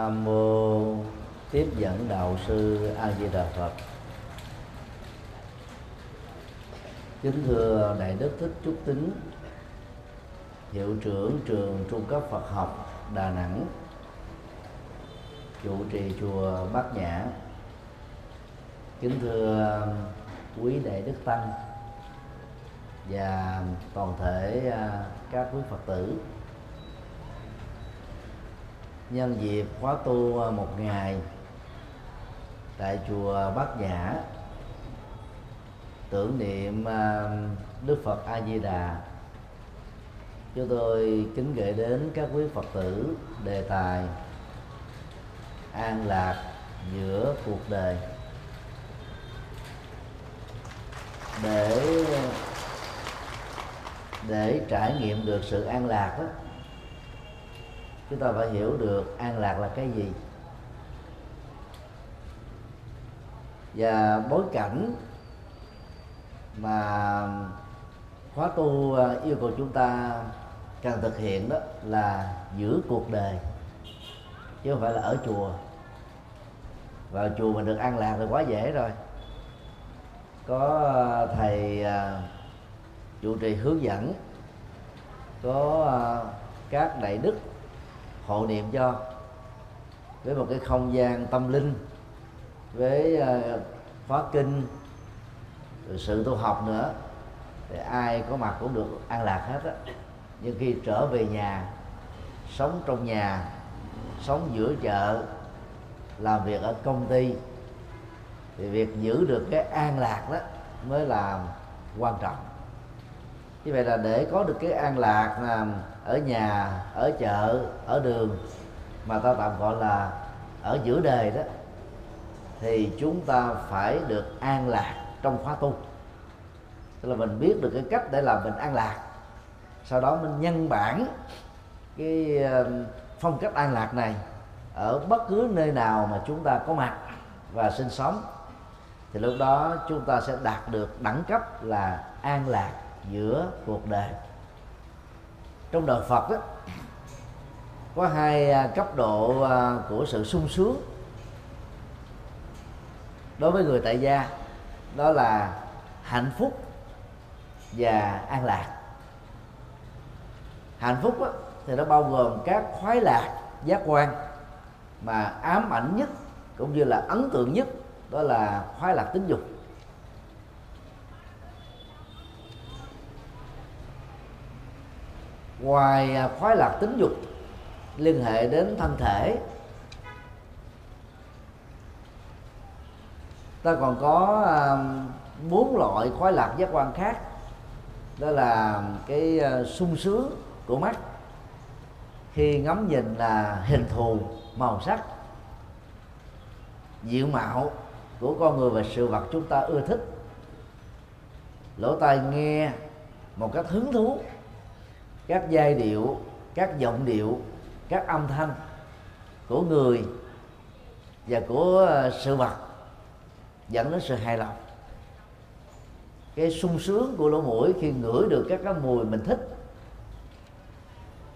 Nam mô tiếp dẫn đạo sư A Di Đà Phật. Kính thưa đại đức thích trúc tính, hiệu trưởng trường trung cấp Phật học Đà Nẵng, trụ trì chùa Bát Nhã. Kính thưa quý đại đức tăng và toàn thể à, các quý Phật tử nhân dịp khóa tu à, một ngày tại chùa Bát Nhã. Tưởng niệm à, Đức Phật A Di Đà. Chúng tôi kính gửi đến các quý Phật tử, đề tài an lạc giữa cuộc đời. Để để trải nghiệm được sự an lạc đó chúng ta phải hiểu được an lạc là cái gì. Và bối cảnh mà khóa tu à, yêu cầu chúng ta cần thực hiện đó là giữ cuộc đời, chứ không phải là ở chùa. Vào chùa mình được an lạc thì quá dễ rồi. Có à, thầy à, trụ trì hướng dẫn, có các đại đức hộ niệm cho, với một cái không gian tâm linh, với ờ, khóa kinh, rồi sự tu học nữa, thì ai có mặt cũng được an lạc hết á. Nhưng khi trở về nhà, sống trong nhà, sống giữa chợ, làm việc ở công ty, thì việc giữ được cái an lạc đó mới là quan trọng như vậy là để có được cái an lạc à, ở nhà, ở chợ, ở đường mà ta tạm gọi là ở giữa đời đó, thì chúng ta phải được an lạc trong khóa tu. Tức là mình biết được cái cách để làm mình an lạc. Sau đó mình nhân bản cái ờ, phong cách an lạc này ở bất cứ nơi nào mà chúng ta có mặt và sinh sống, thì lúc đó chúng ta sẽ đạt được đẳng cấp là an lạc giữa cuộc đời. Trong đời Phật đó có hai à, cấp độ à, của sự sung sướng đối với người tại gia. Đó là hạnh phúc và an lạc. Hạnh phúc đó, thì nó bao gồm các khoái lạc giác quan mà ám ảnh nhất cũng như là ấn tượng nhất đó là khoái lạc tính dục. Ngoài à, khoái lạc tính dục, liên hệ đến thân thể. Ta còn có à, bốn loại khoái lạc giác quan khác. Đó là cái à, sung sướng của mắt, khi ngắm nhìn là hình thù màu sắc, diện mạo của con người và sự vật chúng ta ưa thích. Lỗ tai nghe một cách hứng thú các giai điệu các giọng điệu các âm thanh của người và của ờ, sự vật dẫn đến sự hài lòng. Cái sung sướng của lỗ mũi khi ngửi được các cái mùi mình thích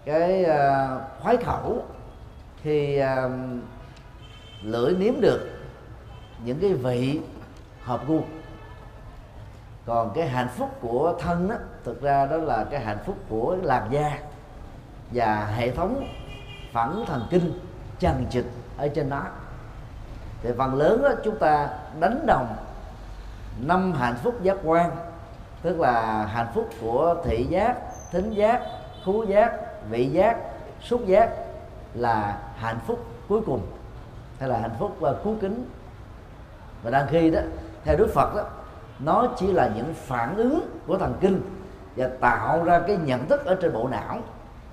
cái uh, khoái khẩu khi uh, ờ, lưỡi nếm được những cái vị hợp gu. Còn cái hạnh phúc của thân đó thực ra đó là cái hạnh phúc của làn da và hệ thống phản thần kinh chằng chịt ở trên đó. Thì phần lớn đó chúng ta đánh đồng năm hạnh phúc giác quan, tức là hạnh phúc của thị giác, thính giác khú giác, vị giác, xúc giác là hạnh phúc cuối cùng, hay là hạnh phúc và cứu kính. Và đang khi đó, theo đức phật đó, nó chỉ là những phản ứng của thần kinh và tạo ra cái nhận thức ở trên bộ não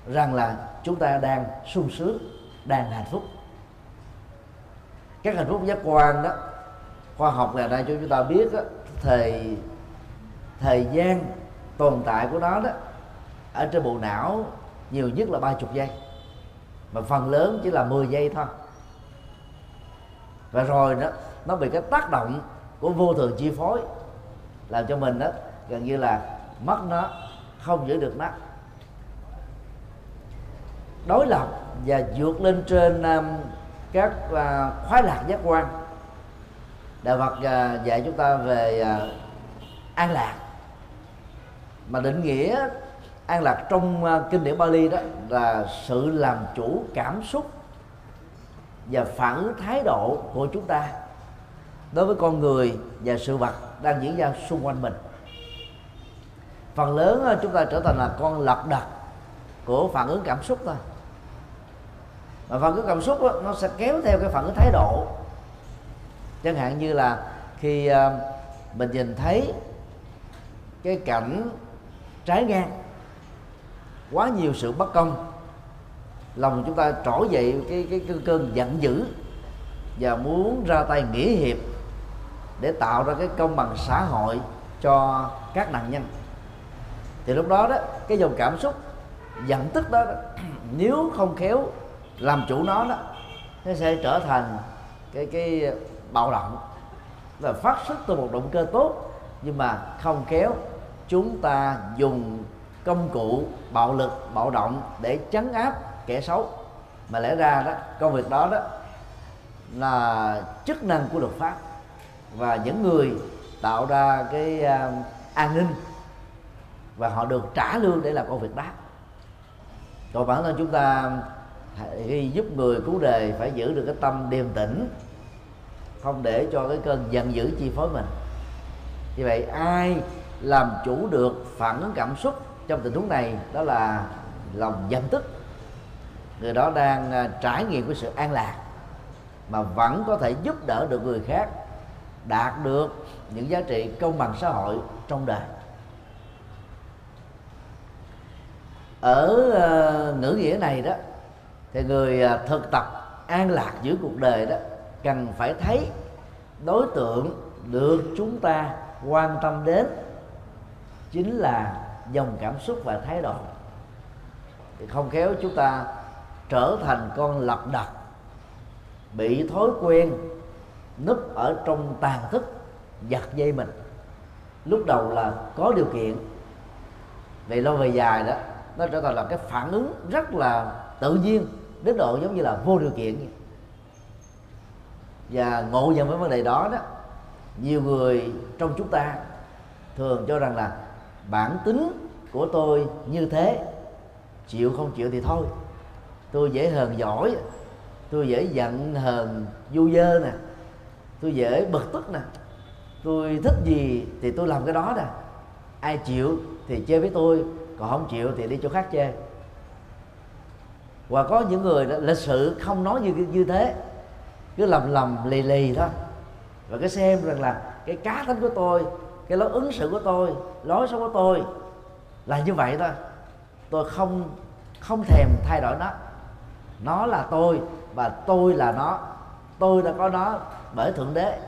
rằng là chúng ta đang sung sướng đang hạnh phúc. Các hạnh phúc giác quan đó khoa học ngày nay cho chúng ta biết đó, thời thời gian tồn tại của nó đó ở trên bộ não nhiều nhất là ba chục giây mà phần lớn chỉ là 10 giây thôi. Và rồi đó nó bị cái tác động của vô thường chi phối làm cho mình đó gần như là mất nó không giữ được nó đối lập và vượt lên trên um, các uh, khoái lạc giác quan. Đạo Phật uh, dạy chúng ta về uh, an lạc. Mà định nghĩa an lạc trong uh, kinh điển Bali đó là sự làm chủ cảm xúc và phản ứng thái độ của chúng ta đối với con người và sự vật đang diễn ra xung quanh mình phần lớn ờ, chúng ta trở thành là con lật đật của phản ứng cảm xúc thôi. Và phản ứng cảm xúc đó, nó sẽ kéo theo cái phản ứng thái độ. Chẳng hạn như là khi ờ, mình nhìn thấy cái cảnh trái ngang quá nhiều sự bất công lòng chúng ta trỗi dậy cái cái cơn, cơn giận dữ và muốn ra tay nghĩa hiệp để tạo ra cái công bằng xã hội cho các nạn nhân thì lúc đó đó cái dòng cảm xúc giận tức đó, đó nếu không khéo làm chủ nó đó nó sẽ trở thành cái cái bạo động và phát xuất từ một động cơ tốt. Nhưng mà không khéo chúng ta dùng công cụ bạo lực bạo động để chấn áp kẻ xấu. Mà lẽ ra đó công việc đó đó là chức năng của luật pháp. Và những người tạo ra cái uh, an ninh và họ được trả lương để làm công việc đó. Còn bản thân chúng ta khi giúp người cứu đề phải giữ được cái tâm điềm tĩnh, không để cho cái cơn giận dữ chi phối mình. Như vậy, ai làm chủ được phản ứng cảm xúc trong tình huống này, đó là lòng giận tức. Người đó đang à, trải nghiệm cái sự an lạc mà vẫn có thể giúp đỡ được người khác, đạt được những giá trị công bằng xã hội trong đời. Ở ờ, ngữ nghĩa này đó, thì người ờ, thực tập an lạc giữa cuộc đời đó, cần phải thấy đối tượng được chúng ta quan tâm đến chính là dòng cảm xúc và thái độ. Thì không khéo chúng ta trở thành con lật đật bị thói quen núp ở trong tàn thức, giật dây mình. Lúc đầu là có điều kiện, về lâu về dài đó nó trở thành là cái phản ứng rất là tự nhiên, đến độ giống như là vô điều kiện. Và ngộ nhận với vấn đề đó đó, nhiều người trong chúng ta thường cho rằng là bản tính của tôi như thế, chịu không chịu thì thôi. Tôi dễ hờn giỏi, tôi dễ giận hờn du dơ nè, tôi dễ bực tức nè. Tôi thích gì thì tôi làm cái đó nè. Ai chịu thì chơi với tôi còn không chịu thì đi chỗ khác chơi. Và có những người đó, lịch sự không nói như như thế. Cứ lầm lầm lì lì thôi. Và cái xem rằng là cái cá tính của tôi cái lối ứng xử của tôi lối sống của tôi là như vậy thôi. Tôi không không thèm thay đổi nó. Nó là tôi và tôi là nó. Tôi đã có nó bởi thượng đế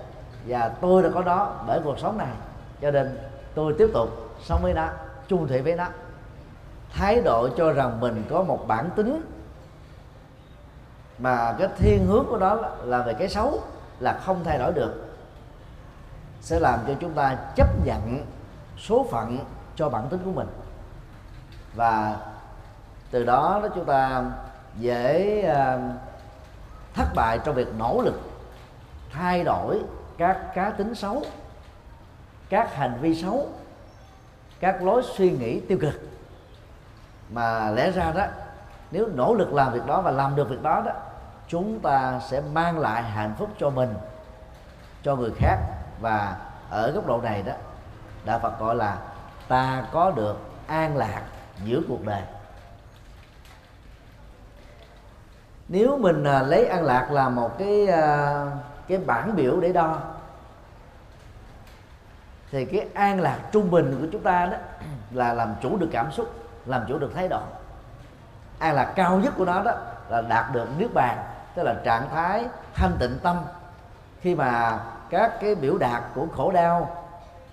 và tôi đã có nó bởi cuộc sống này. Cho nên tôi tiếp tục sống với nó chung thủy với nó thái độ cho rằng mình có một bản tính mà cái thiên hướng của đó là về cái xấu là không thay đổi được, sẽ làm cho chúng ta chấp nhận số phận cho bản tính của mình. Và từ đó đó chúng ta dễ à, thất bại trong việc nỗ lực thay đổi các cá tính xấu, các hành vi xấu, các lối suy nghĩ tiêu cực mà lẽ ra đó, nếu nỗ lực làm việc đó và làm được việc đó đó, chúng ta sẽ mang lại hạnh phúc cho mình, cho người khác. Và ở góc độ này đó, đạo phật gọi là ta có được an lạc giữa cuộc đời. Nếu mình à, lấy an lạc là một cái à, cái bản biểu để đo, thì cái an lạc trung bình của chúng ta đó là làm chủ được cảm xúc làm chủ được thái độ. An lạc cao nhất của nó đó là đạt được nước bàn, tức là trạng thái thanh tịnh tâm. Khi mà các cái biểu đạt của khổ đau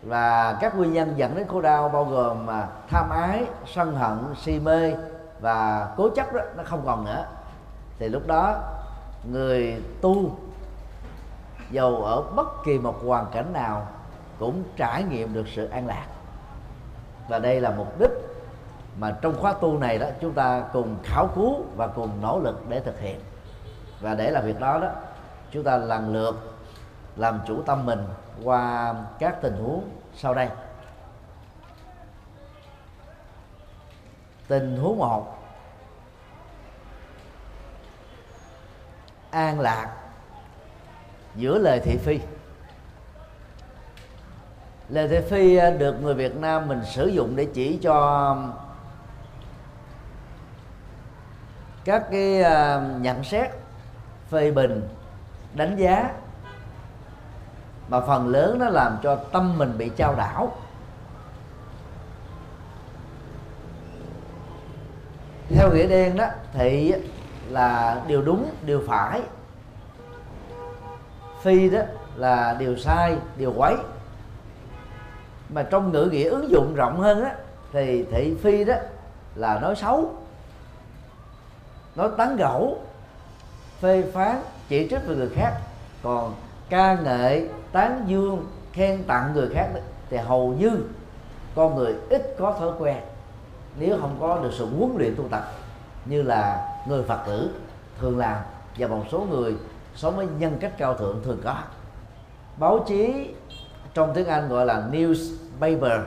và các nguyên nhân dẫn đến khổ đau bao gồm mà tham ái, sân hận, si mê và cố chấp đó, nó không còn nữa. Thì lúc đó, người tu dầu ở bất kỳ một hoàn cảnh nào cũng trải nghiệm được sự an lạc. Và đây là mục đích mà trong khóa tu này đó, chúng ta cùng khảo cứu và cùng nỗ lực để thực hiện. Và để làm việc đó đó, chúng ta lần lượt làm chủ tâm mình qua các tình huống sau đây. Tình huống một. An lạc giữa lời thị phi. Lời thị phi được người Việt Nam mình sử dụng để chỉ cho các cái uh, nhận xét phê bình đánh giá mà phần lớn nó làm cho tâm mình bị trao đảo. Theo nghĩa đen đó thì là điều đúng điều phải. Phi đó là điều sai điều quấy. Mà trong ngữ nghĩa ứng dụng rộng hơn á thì thị phi đó là nói xấu nói tán gẫu, phê phán, chỉ trích về người khác. Còn ca ngợi, tán dương, khen tặng người khác thì hầu như con người ít có thói quen. Nếu không có được sự huấn luyện tu tập như là người phật tử thường làm, và một số người sống với nhân cách cao thượng thường có. Báo chí trong tiếng Anh gọi là newspaper.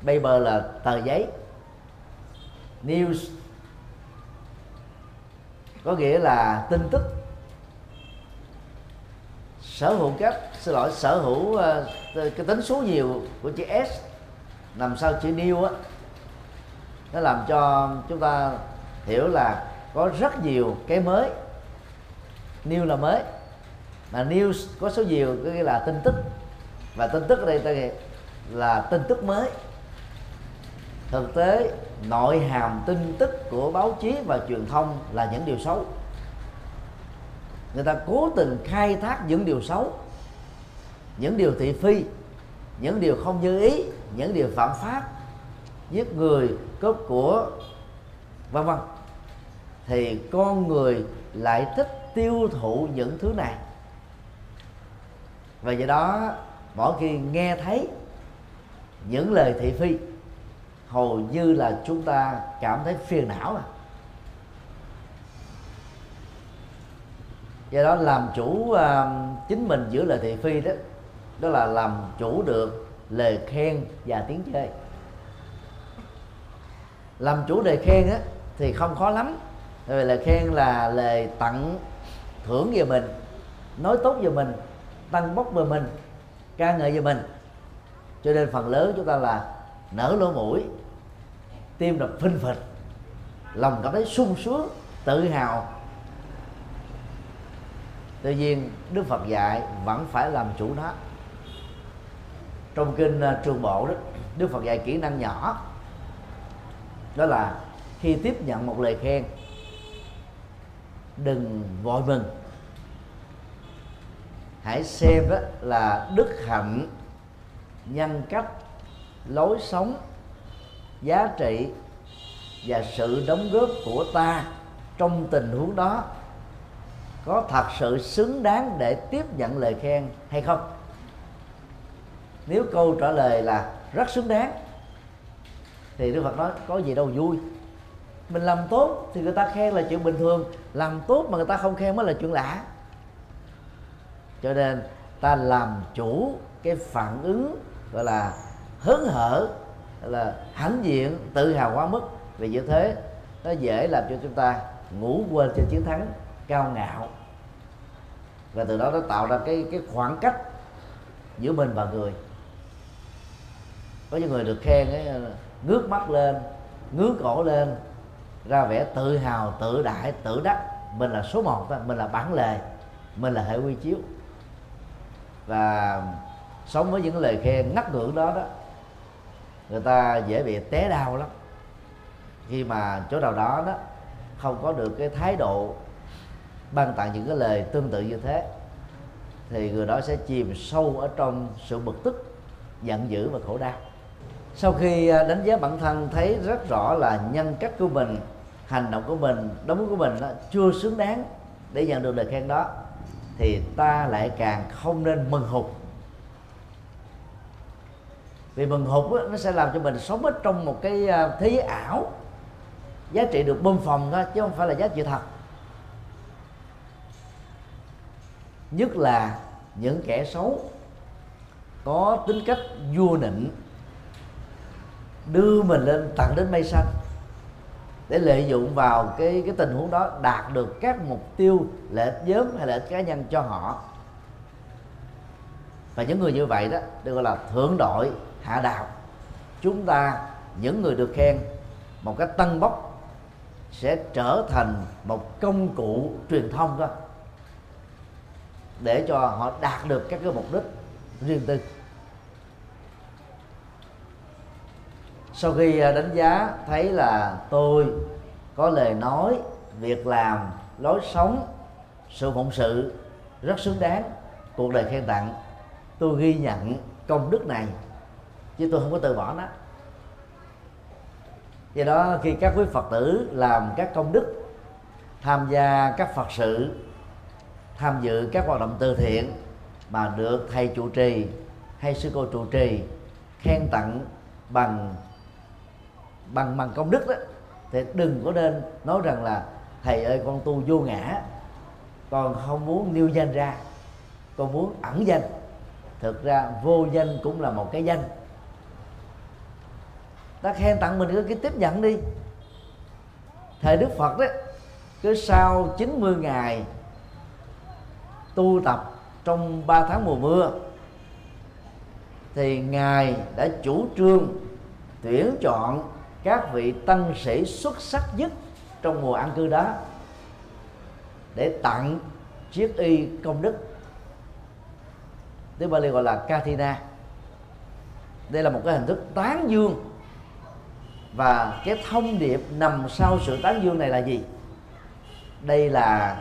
Paper là tờ giấy. News có nghĩa là tin tức sở hữu cách xin lỗi sở hữu uh, cái tính số nhiều của chữ s nằm sau chữ new á. Nó làm cho chúng ta hiểu là có rất nhiều cái mới. New là mới. Mà news có số nhiều có nghĩa là tin tức. Và tin tức ở đây ta là tin tức mới. Thực tế nội hàm tin tức của báo chí và truyền thông là những điều xấu. Người ta cố tình khai thác những điều xấu, những điều thị phi, những điều không như ý, những điều phạm pháp, giết người cướp của, vân vân. Thì con người lại thích tiêu thụ những thứ này. Và do đó, mỗi khi nghe thấy những lời thị phi hầu như là chúng ta cảm thấy phiền não à. Do đó làm chủ uh, chính mình giữa lời thị phi đó đó là làm chủ được lời khen và tiếng chơi làm chủ lời khen á thì không khó lắm. Bởi vì lời khen là lời tặng thưởng về mình nói tốt về mình tăng bốc về mình ca ngợi về mình. Cho nên phần lớn chúng ta là nở lỗ mũi tim đập phinh phịch lòng cảm thấy sung sướng tự hào. Tuy nhiên đức phật dạy vẫn phải làm chủ nó. Trong kinh uh, trường bộ đó đức phật dạy kỹ năng nhỏ. Đó là khi tiếp nhận một lời khen đừng vội mừng hãy xem đó là đức hạnh nhân cách lối sống giá trị và sự đóng góp của ta trong tình huống đó có thật sự xứng đáng để tiếp nhận lời khen hay không? Nếu câu trả lời là rất xứng đáng, thì đức phật nói, có gì đâu vui. Mình làm tốt thì người ta khen là chuyện bình thường, làm tốt mà người ta không khen mới là chuyện lạ. Cho nên ta làm chủ cái phản ứng, gọi là hớn hở là hãnh diện tự hào quá mức. Vì như thế nó dễ làm cho chúng ta ngủ quên trên chiến thắng cao ngạo. Và từ đó nó tạo ra cái cái khoảng cách giữa mình và người. Có những người được khen ấy, ngước mắt lên ngước cổ lên ra vẻ tự hào tự đại tự đắc. Mình là số một đó mình là bản lề mình là hệ quy chiếu. Và sống với những lời khen ngắt ngưỡng đó đó người ta dễ bị té đau lắm. Khi mà chỗ nào đó đó không có được cái thái độ ban tặng những cái lời tương tự như thế thì người đó sẽ chìm sâu ở trong sự bực tức giận dữ và khổ đau. Sau khi à, đánh giá bản thân thấy rất rõ là nhân cách của mình hành động của mình đóng của mình đó, chưa xứng đáng để nhận được lời khen đó thì ta lại càng không nên mừng hụt vì mừng hụt đó, nó sẽ làm cho mình sống ở trong một cái à, thế giới ảo. Giá trị được bơm phòng thôi chứ không phải là giá trị thật. Nhất là những kẻ xấu có tính cách vua nịnh đưa mình lên tặng đến mây xanh để lợi dụng vào cái cái tình huống đó đạt được các mục tiêu lợi ích nhóm hay lợi ích cá nhân cho họ. Và những người như vậy đó được gọi là thượng đội hạ đạo chúng ta, những người được khen, một cách tân bốc, sẽ trở thành một công cụ truyền thông thôi để cho họ đạt được các cái mục đích riêng tư. Sau khi à, đánh giá, thấy là tôi có lời nói, việc làm, lối sống, sự phụng sự rất xứng đáng, cuộc đời khen tặng, tôi ghi nhận công đức này chứ tôi không có từ bỏ nó. Do đó khi các quý phật tử làm các công đức, tham gia các phật sự, tham dự các hoạt động từ thiện mà được thầy chủ trì hay sư cô trụ trì khen tặng bằng bằng bằng công đức đó, thì đừng có nên nói rằng là, thầy ơi, con tu vô ngã, con không muốn nêu danh ra, con muốn ẩn danh. Thực ra vô danh cũng là một cái danh ta khen tặng mình cứ tiếp nhận đi. Thời đức phật đấy, cứ sau 90 ngày tu tập trong 3 tháng mùa mưa, thì ngài đã chủ trương tuyển chọn các vị tăng sĩ xuất sắc nhất trong mùa an cư đó để tặng chiếc y công đức. Tiếng Bali gọi là Katina đây là một cái hình thức tán dương và cái thông điệp nằm sau sự tán dương này là gì? Đây là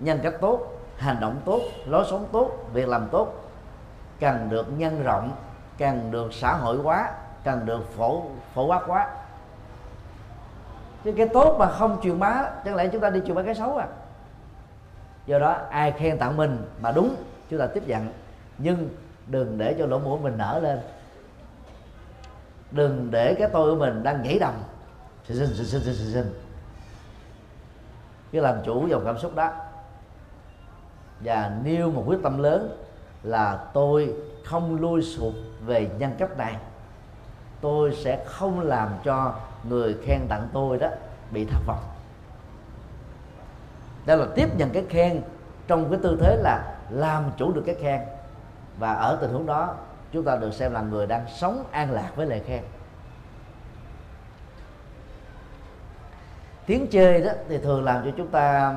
nhân cách tốt, hành động tốt, lối sống tốt, việc làm tốt. Cần được nhân rộng cần được xã hội hóa cần được phổ phổ quát quá chứ cái tốt mà không truyền bá, chẳng lẽ chúng ta đi truyền bá cái xấu à? Do đó, ai khen tặng mình mà đúng, chúng ta tiếp nhận. Nhưng đừng để cho lỗ mũi mình nở lên đừng để cái tôi của mình đang nhảy đầm. Xin xin xin xin xin xin cái làm chủ dòng cảm xúc đó. Và nêu một quyết tâm lớn là tôi không lui sụp về nhân cách này. Tôi sẽ không làm cho người khen tặng tôi đó bị thất vọng. Đó là tiếp nhận cái khen trong cái tư thế là làm chủ được cái khen. Và ở tình huống đó chúng ta được xem là người đang sống an lạc với lời khen. Tiếng chê đó thì thường làm cho chúng ta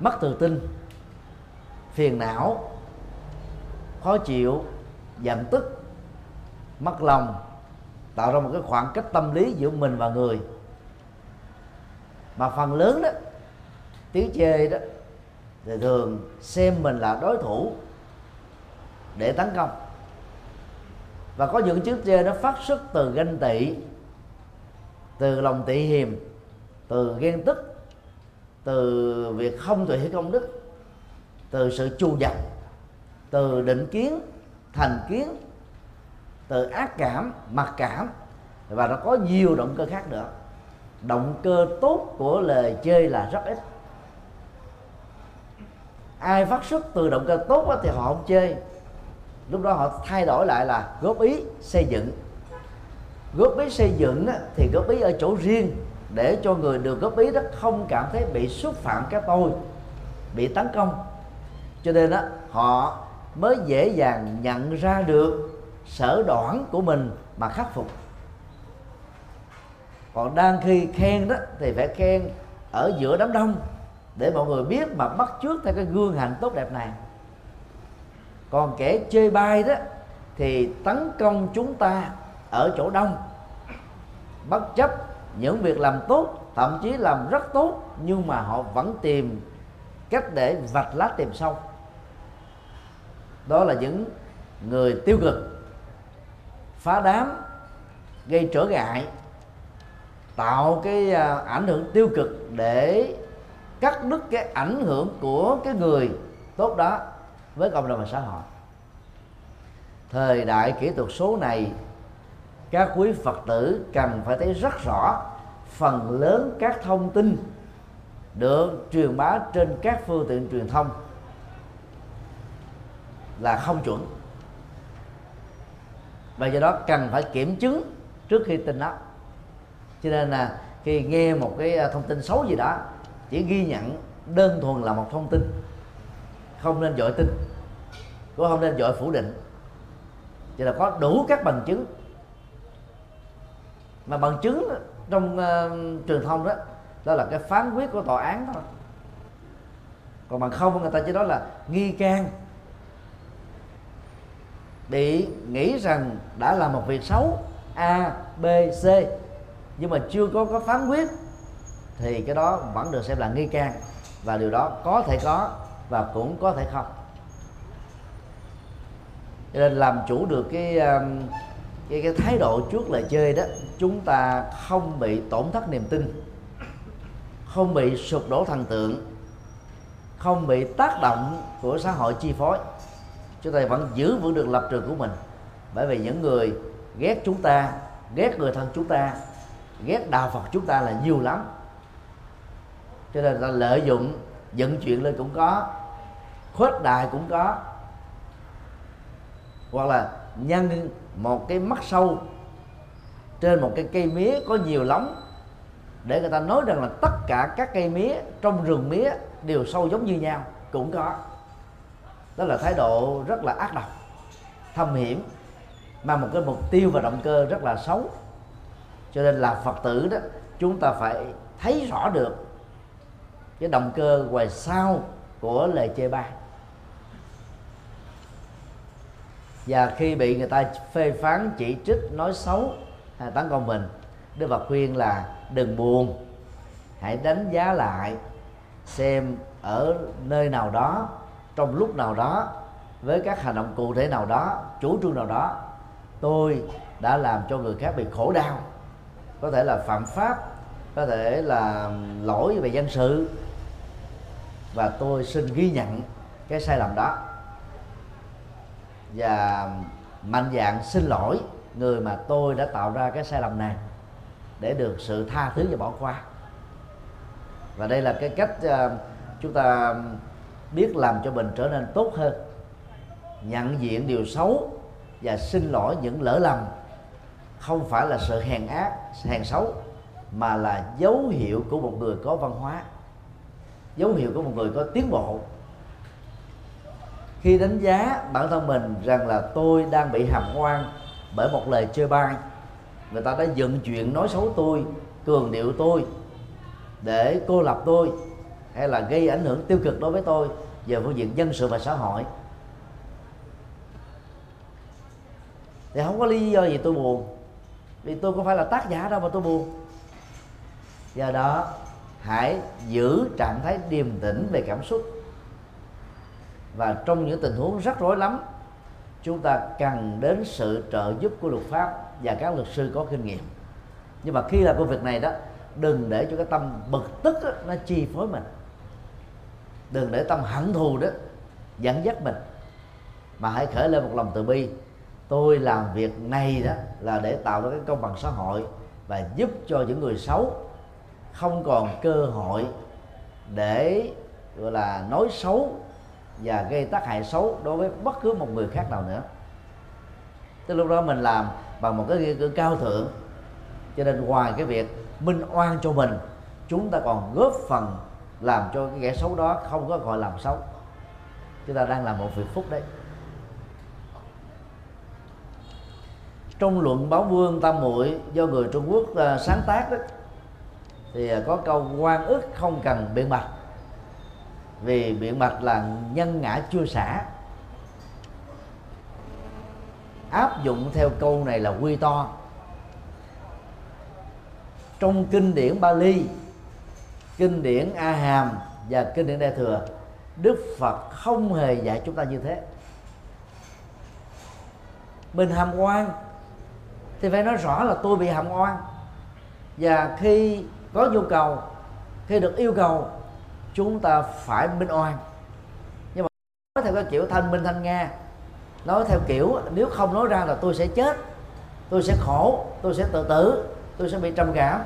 mất tự tin, phiền não, khó chịu, giận tức, mất lòng, tạo ra một cái khoảng cách tâm lý giữa mình và người. Mà phần lớn đó, tiếng chê đó thì thường xem mình là đối thủ để tấn công. Và có những chiếc chê nó phát xuất từ ganh tị, từ lòng tị hiềm, từ ghen tức, từ việc không tuệ công đức, từ sự chu dập, từ định kiến, thành kiến, từ ác cảm, mặc cảm. Và nó có nhiều động cơ khác nữa. Động cơ tốt của lời chơi là rất ít. Ai phát xuất từ động cơ tốt thì họ không chơi lúc đó họ thay đổi lại là góp ý xây dựng. Góp ý xây dựng thì góp ý ở chỗ riêng, để cho người được góp ý đó không cảm thấy bị xúc phạm cái tôi, bị tấn công. Cho nên đó họ mới dễ dàng nhận ra được sở đoản của mình mà khắc phục. Còn đang khi khen đó, thì phải khen ở giữa đám đông, để mọi người biết mà bắt trước theo cái gương hạnh tốt đẹp này còn kẻ chơi bay đó, thì tấn công chúng ta ở chỗ đông. Bất chấp những việc làm tốt, thậm chí làm rất tốt, nhưng mà họ vẫn tìm cách để vạch lá tìm sâu. Đó là những người tiêu cực, phá đám, gây trở ngại, tạo cái à, ảnh hưởng tiêu cực để cắt đứt cái ảnh hưởng của cái người tốt đó với cộng đồng và xã hội. Thời đại kỹ thuật số này, các quý phật tử cần phải thấy rất rõ phần lớn các thông tin được truyền bá trên các phương tiện truyền thông là không chuẩn. Và do đó cần phải kiểm chứng trước khi tin nó. Cho nên là khi nghe một cái à, thông tin xấu gì đó, chỉ ghi nhận đơn thuần là một thông tin không nên dội tin cũng không nên dội phủ định. Chỉ là có đủ các bằng chứng. Mà bằng chứng trong uh, truyền thông đó đó là cái phán quyết của tòa án thôi. Còn bằng không người ta chỉ nói là nghi can bị nghĩ rằng đã làm một việc xấu a b c nhưng mà chưa có có phán quyết thì cái đó vẫn được xem là nghi can. Và điều đó có thể có và cũng có thể không. Cho nên làm chủ được cái um, cái cái thái độ trước lời chơi đó, chúng ta không bị tổn thất niềm tin, không bị sụp đổ thần tượng, không bị tác động của xã hội chi phối. Chúng ta vẫn giữ vững được lập trường của mình. Bởi vì những người ghét chúng ta, ghét người thân chúng ta, ghét đạo phật chúng ta là nhiều lắm. Cho nên là lợi dụng dựng chuyện lên cũng có khuếch đại cũng có. Hoặc là nhân một cái mắt sâu trên một cái cây mía có nhiều lóng để người ta nói rằng là tất cả các cây mía trong rừng mía đều sâu giống như nhau, cũng có. Đó là thái độ rất là ác độc, thâm hiểm mà một cái mục tiêu và động cơ rất là xấu. Cho nên là phật tử đó, chúng ta phải thấy rõ được cái động cơ ngoài sau của lời chê bai. Và khi bị người ta phê phán, chỉ trích, nói xấu hay tấn công mình, đức phật khuyên là đừng buồn. Hãy đánh giá lại, xem ở nơi nào đó, trong lúc nào đó, với các hành động cụ thể nào đó, chủ trương nào đó, tôi đã làm cho người khác bị khổ đau. Có thể là phạm pháp, có thể là lỗi về dân sự. Và tôi xin ghi nhận cái sai lầm đó và mạnh dạng xin lỗi người mà tôi đã tạo ra cái sai lầm này để được sự tha thứ và bỏ qua. Và đây là cái cách uh, chúng ta biết làm cho mình trở nên tốt hơn nhận diện điều xấu và xin lỗi những lỡ lầm. Không phải là sự hèn ác hèn xấu mà là dấu hiệu của một người có văn hóa dấu hiệu của một người có tiến bộ khi đánh giá bản thân mình rằng là tôi đang bị hàm oan bởi một lời chơi bai, người ta đã dựng chuyện nói xấu tôi, cường điệu tôi để cô lập tôi hay là gây ảnh hưởng tiêu cực đối với tôi về phương diện dân sự và xã hội. Thì không có lý do gì tôi buồn, vì tôi không phải là tác giả đâu mà tôi buồn. Do đó, hãy giữ trạng thái điềm tĩnh về cảm xúc và trong những tình huống rất rối lắm chúng ta cần đến sự trợ giúp của luật pháp và các luật sư có kinh nghiệm. Nhưng mà khi làm công việc này đó đừng để cho cái tâm bực tức đó, nó chi phối mình. Đừng để tâm hận thù đó dẫn dắt mình. Mà hãy khởi lên một lòng từ bi. Tôi làm việc này đó là để tạo ra cái công bằng xã hội và giúp cho những người xấu không còn cơ hội để gọi là nói xấu và gây tác hại xấu đối với bất cứ một người khác nào nữa. Tới lúc đó mình làm bằng một cái nghĩa cử cao thượng. Cho nên ngoài cái việc minh oan cho mình, chúng ta còn góp phần làm cho cái kẻ xấu đó không có gọi làm xấu. Chúng ta đang làm một việc phúc đấy. Trong luận báo vương tam muội do người trung quốc à, sáng tác đó, thì à, có câu quan ức không cần biện bạch vì biện bạch là nhân ngã chưa xả. Áp dụng theo câu này là quy to. Trong kinh điển Bali, kinh điển A Hàm và kinh điển Đại thừa, Đức Phật không hề dạy chúng ta như thế. Mình hàm oan thì phải nói rõ là tôi bị hàm oan. Và khi có nhu cầu, khi được yêu cầu chúng ta phải minh oan. Nhưng mà nói theo cái kiểu thanh minh thanh nga, nói theo kiểu nếu không nói ra là tôi sẽ chết, tôi sẽ khổ, tôi sẽ tự tử, tôi sẽ bị trầm cảm.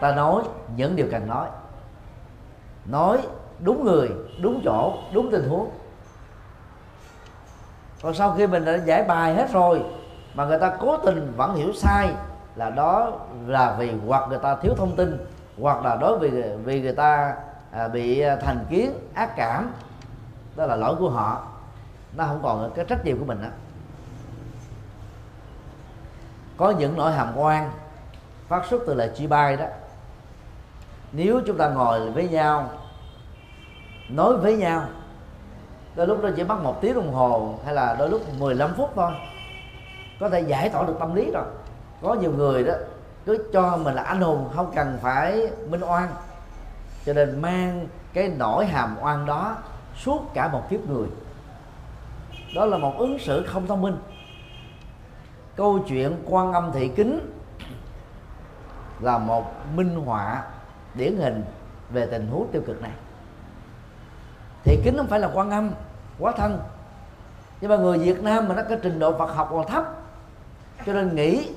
Ta nói những điều cần nói. Nói đúng người, đúng chỗ, đúng tình huống. Còn sau khi mình đã giải bài hết rồi, mà người ta cố tình vẫn hiểu sai, là đó là vì hoặc người ta thiếu thông tin hoặc là đối vì vì người ta à, bị à, thành kiến ác cảm đó là lỗi của họ nó không còn cái trách nhiệm của mình đó có những nỗi hàm quan phát xuất từ lời chi bai đó. Nếu chúng ta ngồi với nhau nói với nhau đôi lúc nó chỉ mất một tiếng đồng hồ hay là đôi lúc 15 phút thôi có thể giải tỏa được tâm lý rồi. Có nhiều người đó cứ cho mình là anh hùng, không cần phải minh oan. Cho nên mang cái nỗi hàm oan đó suốt cả một kiếp người. Đó là một ứng xử không thông minh. Câu chuyện quan âm thị kính là một minh họa điển hình về tình huống tiêu cực này. Thị kính không phải là quan âm, quá thân. Nhưng mà người Việt Nam mà nó có trình độ Phật học còn thấp. Cho nên nghĩ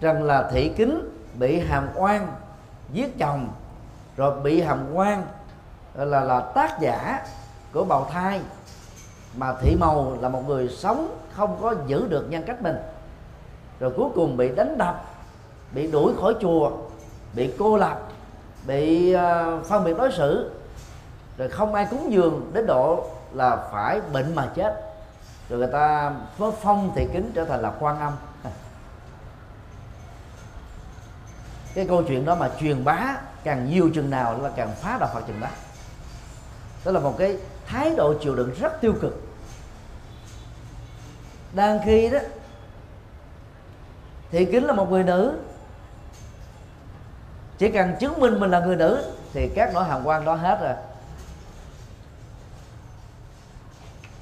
rằng là thị kính bị hàm oan giết chồng rồi bị hàm oan là là tác giả của bào thai mà thị màu là một người sống không có giữ được nhân cách mình. Rồi cuối cùng bị đánh đập bị đuổi khỏi chùa bị cô lập bị uh, phân biệt đối xử. Rồi không ai cúng dường đến độ là phải bệnh mà chết. Rồi người ta phong thị kính trở thành là quan âm. Cái câu chuyện đó mà truyền bá, càng nhiều chừng nào là càng phá đạo Phật chừng đó. Đó là một cái thái độ chịu đựng rất tiêu cực. Đang khi đó, thì kính là một người nữ. Chỉ cần chứng minh mình là người nữ, thì các nỗi hàm quan đó hết rồi.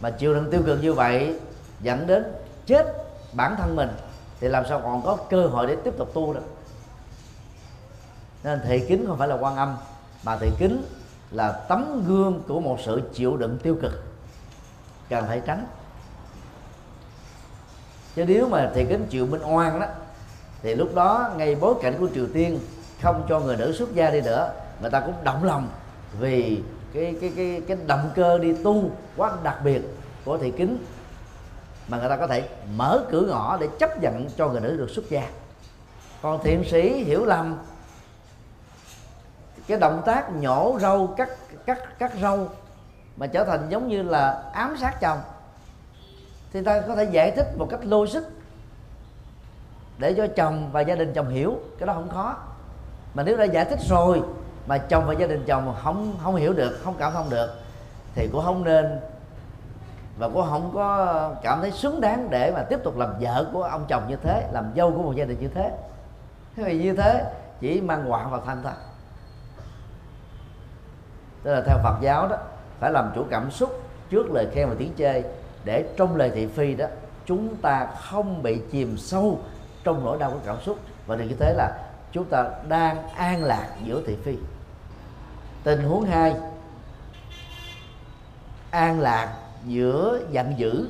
Mà chịu đựng tiêu cực như vậy, dẫn đến chết bản thân mình, thì làm sao còn có cơ hội để tiếp tục tu được? Nên thị kính không phải là quan âm, mà thị kính là tấm gương của một sự chịu đựng tiêu cực. Cần phải tránh. Chứ nếu mà thị kính chịu minh oan đó, thì lúc đó ngay bối cảnh của triều tiên không cho người nữ xuất gia đi nữa, người ta cũng động lòng vì cái cái cái cái động cơ đi tu quá đặc biệt của thị kính mà người ta có thể mở cửa ngõ để chấp nhận cho người nữ được xuất gia. Còn thiện sĩ hiểu lầm cái động tác nhổ râu, cắt cắt cắt râu mà trở thành giống như là ám sát chồng. Thì ta có thể giải thích một cách logic để cho chồng và gia đình chồng hiểu. Cái đó không khó. Mà nếu đã giải thích rồi mà chồng và gia đình chồng không không hiểu được, không cảm thông được, thì cũng không nên và cũng không có cảm thấy xứng đáng để mà tiếp tục làm vợ của ông chồng như thế, làm dâu của một gia đình như thế. Thế vì như thế, chỉ mang họa vào thân thôi tức là theo Phật giáo đó, phải làm chủ cảm xúc trước lời khen và tiếng chê. Để trong lời thị phi đó, chúng ta không bị chìm sâu trong nỗi đau của cảm xúc. Và điều như thế là chúng ta đang an lạc giữa thị phi. Tình huống hai, an lạc giữa giận dữ.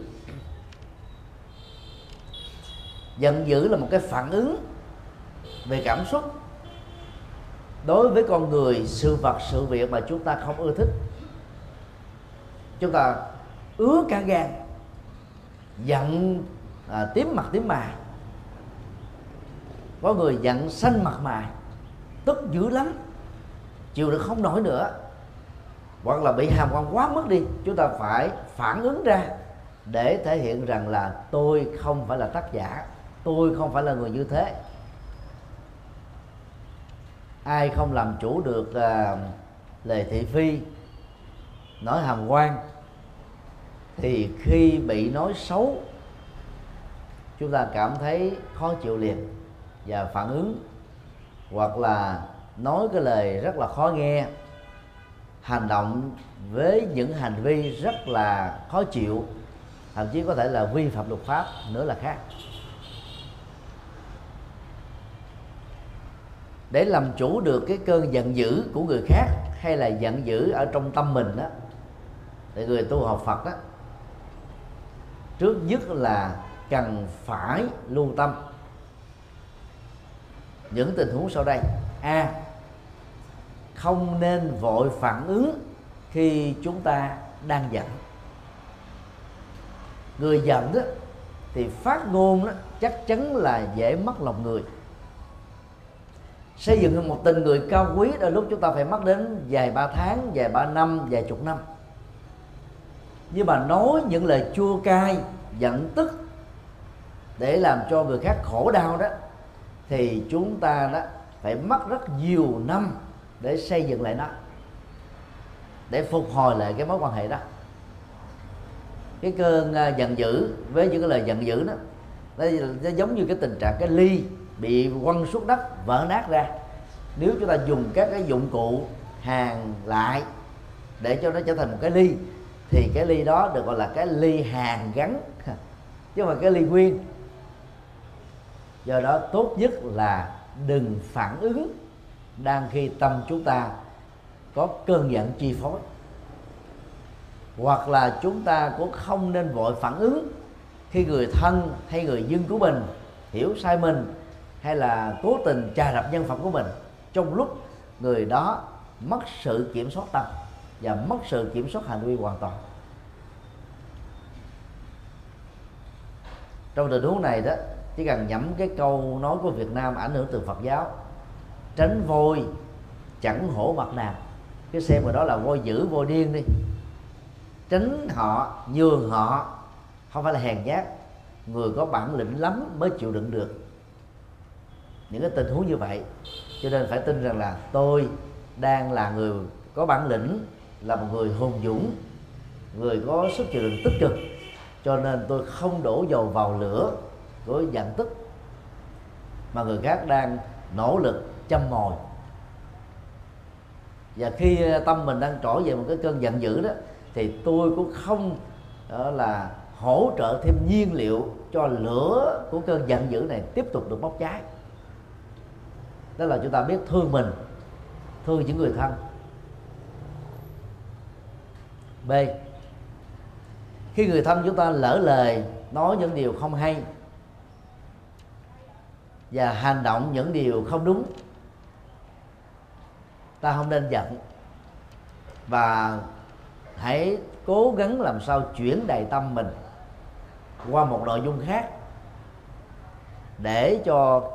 Giận dữ là một cái phản ứng về cảm xúc đối với con người sự vật sự việc mà chúng ta không ưa thích chúng ta ứa cả gan giận à, tím mặt tím mày. Có người giận xanh mặt mày tức dữ lắm chịu được không nổi nữa. Hoặc là bị hàm quan quá mức đi chúng ta phải phản ứng ra để thể hiện rằng là tôi không phải là tác giả tôi không phải là người như thế ai không làm chủ được à, lời thị phi nói hàm quan thì khi bị nói xấu chúng ta cảm thấy khó chịu liền và phản ứng hoặc là nói cái lời rất là khó nghe hành động với những hành vi rất là khó chịu thậm chí có thể là vi phạm luật pháp nữa là khác. Để làm chủ được cái cơn giận dữ của người khác hay là giận dữ ở trong tâm mình đó thì người tu học Phật đó, trước nhất là cần phải lưu tâm những tình huống sau đây. A, không nên vội phản ứng khi chúng ta đang giận. Người giận đó, thì phát ngôn đó, chắc chắn là dễ mất lòng người xây dựng một tình người cao quý đôi lúc chúng ta phải mất đến vài ba tháng, vài ba năm, vài chục năm. Nhưng mà nói những lời chua cay, giận tức để làm cho người khác khổ đau đó, thì chúng ta đó phải mất rất nhiều năm để xây dựng lại nó, để phục hồi lại cái mối quan hệ đó. Cái cơn à, giận dữ, với những cái lời giận dữ đó, nó giống như cái tình trạng cái ly bị quăng xuống đất, vỡ nát ra. Nếu chúng ta dùng các cái dụng cụ hàng lại để cho nó trở thành một cái ly, thì cái ly đó được gọi là cái ly hàng gắn. Chứ không phải cái ly nguyên. Do đó tốt nhất là đừng phản ứng đang khi tâm chúng ta có cơn giận chi phối. Hoặc là chúng ta cũng không nên vội phản ứng khi người thân hay người dân của mình hiểu sai mình hay là cố tình trà đập nhân phẩm của mình, trong lúc người đó mất sự kiểm soát tâm và mất sự kiểm soát hành vi hoàn toàn. Trong tình huống này đó, chỉ cần nhẩm cái câu nói của Việt Nam ảnh hưởng từ Phật giáo, tránh voi chẳng hổ mặt nào cái xem vào đó là voi dữ, voi điên đi. Tránh họ, nhường họ, không phải là hèn nhát. Người có bản lĩnh lắm mới chịu đựng được những cái tình huống như vậy. Cho nên phải tin rằng là tôi đang là người có bản lĩnh, là một người hùng dũng, người có sức chịu đựng tích cực. Cho nên tôi không đổ dầu vào lửa của giận tức mà người khác đang nỗ lực châm mồi và khi ờ, tâm mình đang trỗi về một cái cơn giận dữ đó, thì tôi cũng không, đó là hỗ trợ thêm nhiên liệu cho lửa của cơn giận dữ này tiếp tục được bốc cháy đó là chúng ta biết thương mình, thương những người thân. B. Khi người thân chúng ta lỡ lời, nói những điều không hay và hành động những điều không đúng, ta không nên giận. Và hãy cố gắng làm sao chuyển đầy tâm mình qua một nội dung khác để cho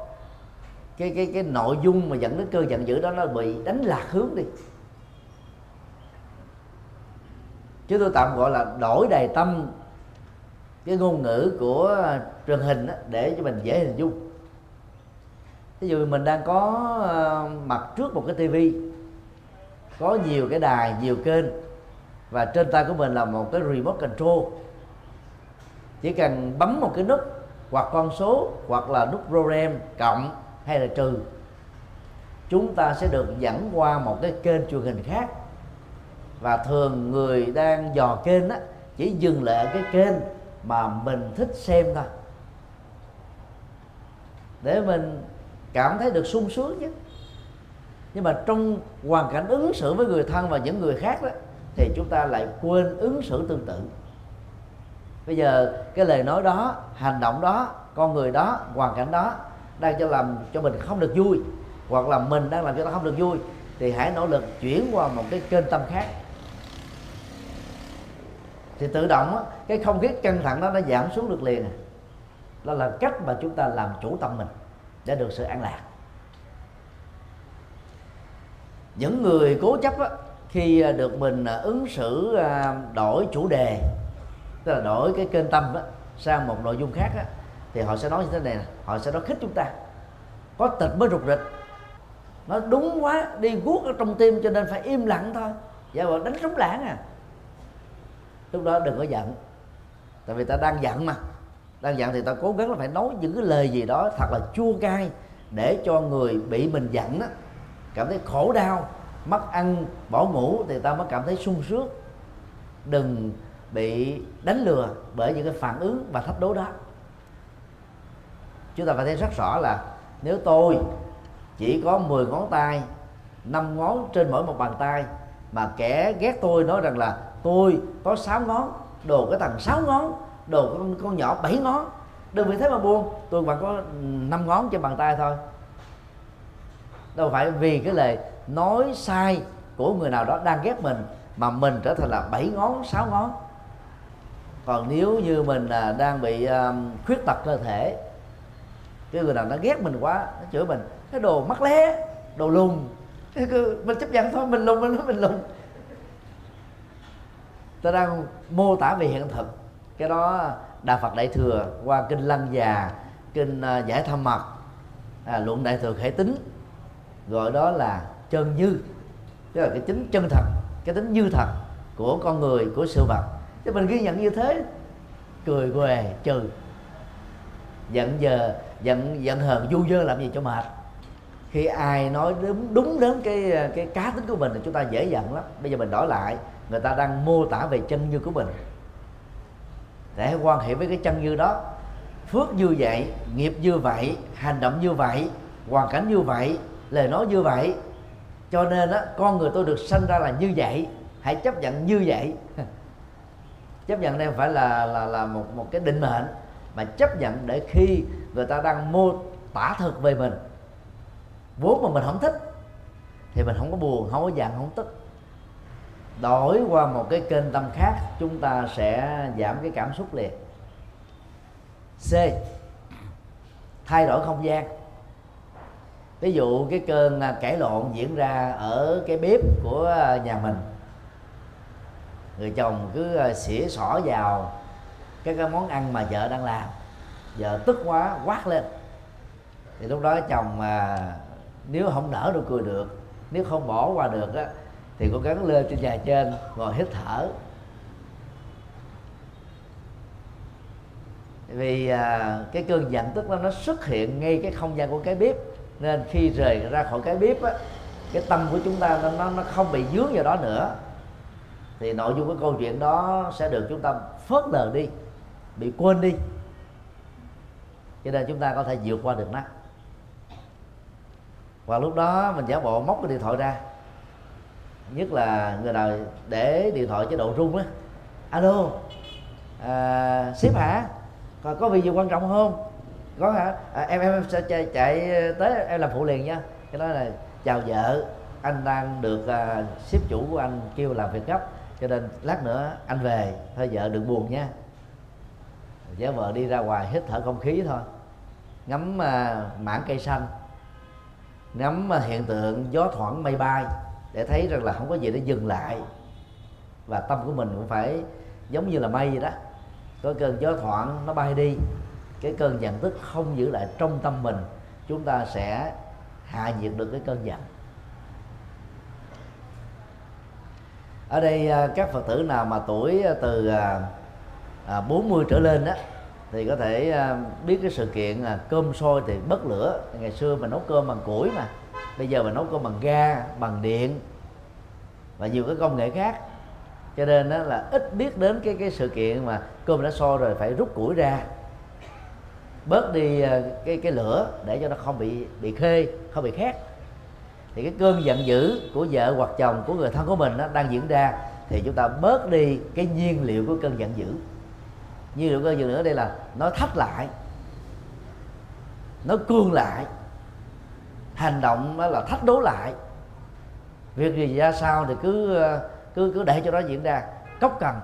cái cái cái nội dung mà dẫn đến cơn giận dữ đó nó bị đánh lạc hướng đi. Chứ tôi tạm gọi là đổi đầy tâm cái ngôn ngữ của truyền hình đó, để cho mình dễ hình dung. Ví dụ mình đang có ờ, mặt trước một cái tivi có nhiều cái đài nhiều kênh và trên tay của mình là một cái remote control. Chỉ cần bấm một cái nút hoặc con số hoặc là nút program cộng hay là trừ, chúng ta sẽ được dẫn qua một cái kênh truyền hình khác. Và thường người đang dò kênh á, chỉ dừng lại ở cái kênh mà mình thích xem thôi. Để mình cảm thấy được sung sướng chứ nhưng mà trong hoàn cảnh ứng xử với người thân và những người khác đó, thì chúng ta lại quên ứng xử tương tự. Bây giờ cái lời nói đó, hành động đó, con người đó, hoàn cảnh đó đang cho làm cho mình không được vui hoặc là mình đang làm cho nó không được vui thì hãy nỗ lực chuyển qua một cái kênh tâm khác. Thì tự động cái không khí căng thẳng đó nó giảm xuống được liền. Đó là cách mà chúng ta làm chủ tâm mình để được sự an lạc. Những người cố chấp á, khi được mình à, ứng xử à, đổi chủ đề tức là đổi cái kênh tâm đó, sang một nội dung khác đó, thì họ sẽ nói như thế này họ sẽ nói khích chúng ta. Có tịch mới rụt rịch. Nó đúng quá, đi guốc ở trong tim cho nên phải im lặng thôi. Dạ vợ đánh trống lãng à. Lúc đó đừng có giận. Tại vì ta đang giận mà. Đang giận thì ta cố gắng là phải nói những cái lời gì đó thật là chua cay để cho người bị mình giận đó cảm thấy khổ đau, mất ăn, bỏ ngủ thì ta mới cảm thấy sung sướng. Đừng bị đánh lừa bởi những cái phản ứng và thách đố đó chúng ta phải thấy rất rõ là nếu tôi chỉ có 10 ngón tay năm ngón trên mỗi một bàn tay mà kẻ ghét tôi nói rằng là tôi có 6 ngón đồ cái thằng 6 ngón đồ con, con nhỏ 7 ngón đừng vì thế mà buông tôi vẫn có 5 ngón trên bàn tay thôi. Đâu phải vì cái lời nói sai của người nào đó đang ghét mình mà mình trở thành là 7 ngón 6 ngón. Còn nếu như mình à, đang bị khuyết tật cơ thể cái người nào nó ghét mình quá nó chửi mình cái đồ mắc lé đồ lùn mình chấp nhận thôi mình lùn mình nói mình lùn ta đang mô tả về hiện thực. Cái đó đạo phật đại thừa qua kinh lăng già kinh à, giải thâm mật à, luận đại thừa khải tính gọi đó là chân như tức là cái tính chân thật cái tính như thật của con người của sự vật. Thế mình ghi nhận như thế cười què trừ. Giận giờ giận giận hờn du dơ làm gì cho mệt. Khi ai nói đúng đúng đến cái cái cá tính của mình thì chúng ta dễ giận lắm. Bây giờ mình đổi lại, người ta đang mô tả về chân như của mình. Để quan hệ với cái chân như đó. Phước như vậy, nghiệp như vậy, hành động như vậy, hoàn cảnh như vậy, lời nói như vậy. Cho nên á, con người tôi được sinh ra là như vậy. Hãy chấp nhận như vậy. Chấp nhận đây không phải là là là một một cái định mệnh, mà chấp nhận để khi người ta đang mô tả thực về mình. Vốn mà mình không thích, thì mình không có buồn, không có giận, không tức. Đổi qua một cái kênh tâm khác, chúng ta sẽ giảm cái cảm xúc liền. C. Thay đổi không gian. Ví dụ cái cơn à, cãi lộn diễn ra ở cái bếp của à, nhà mình. Người chồng cứ à, xỉa xỏ vào cái cái món ăn mà vợ đang làm vợ tức quá quát lên. Thì lúc đó chồng mà nếu không nở được cười được nếu không bỏ qua được á thì cố gắng lên trên nhà trên ngồi hít thở. Vì à, cái cơn giận tức đó nó xuất hiện ngay cái không gian của cái bếp. Nên khi rời ra khỏi cái bếp á cái tâm của chúng ta nó nó không bị dướng vào đó nữa. Thì nội dung của câu chuyện đó sẽ được chúng ta phớt lờ đi bị quên đi cho nên chúng ta có thể vượt qua được nó. Và lúc đó mình giả bộ móc cái điện thoại ra. Nhất là người nào để điện thoại chế độ rung á. Alo à, sếp hả? Còn có việc gì quan trọng không? Có hả? À, em em sẽ chạy, chạy tới em làm phụ liền nha. Cái đó là chào vợ anh đang được à, sếp chủ của anh kêu làm việc gấp. Cho nên lát nữa anh về thôi vợ đừng buồn nha. Giả vợ đi ra ngoài hít thở không khí thôi ngắm à, mảng cây xanh. Ngắm à, hiện tượng gió thoảng mây bay để thấy rằng là không có gì để dừng lại. Và tâm của mình cũng phải giống như là mây vậy đó. Có cơn gió thoảng nó bay đi, cái cơn giận tức không giữ lại trong tâm mình, chúng ta sẽ hạ nhiệt được cái cơn giận. Ở đây à, các phật tử nào mà tuổi từ 40 trở lên đó thì có thể ờ, biết cái sự kiện là cơm sôi thì bất lửa. Ngày xưa mình nấu cơm bằng củi mà bây giờ mình nấu cơm bằng ga bằng điện và nhiều cái công nghệ khác. Cho nên đó là ít biết đến cái cái sự kiện mà cơm đã sôi rồi phải rút củi ra bớt đi ờ, cái cái lửa để cho nó không bị bị khê không bị khét thì cái cơn giận dữ của vợ hoặc chồng của người thân của mình đó, đang diễn ra thì chúng ta bớt đi cái nhiên liệu của cơn giận dữ như động cơ giận nữa đây là nó thách lại nó cương lại. Hành động đó là thách đố lại. Việc gì ra sao thì cứ cứ cứ để cho nó diễn ra. Cốc cần.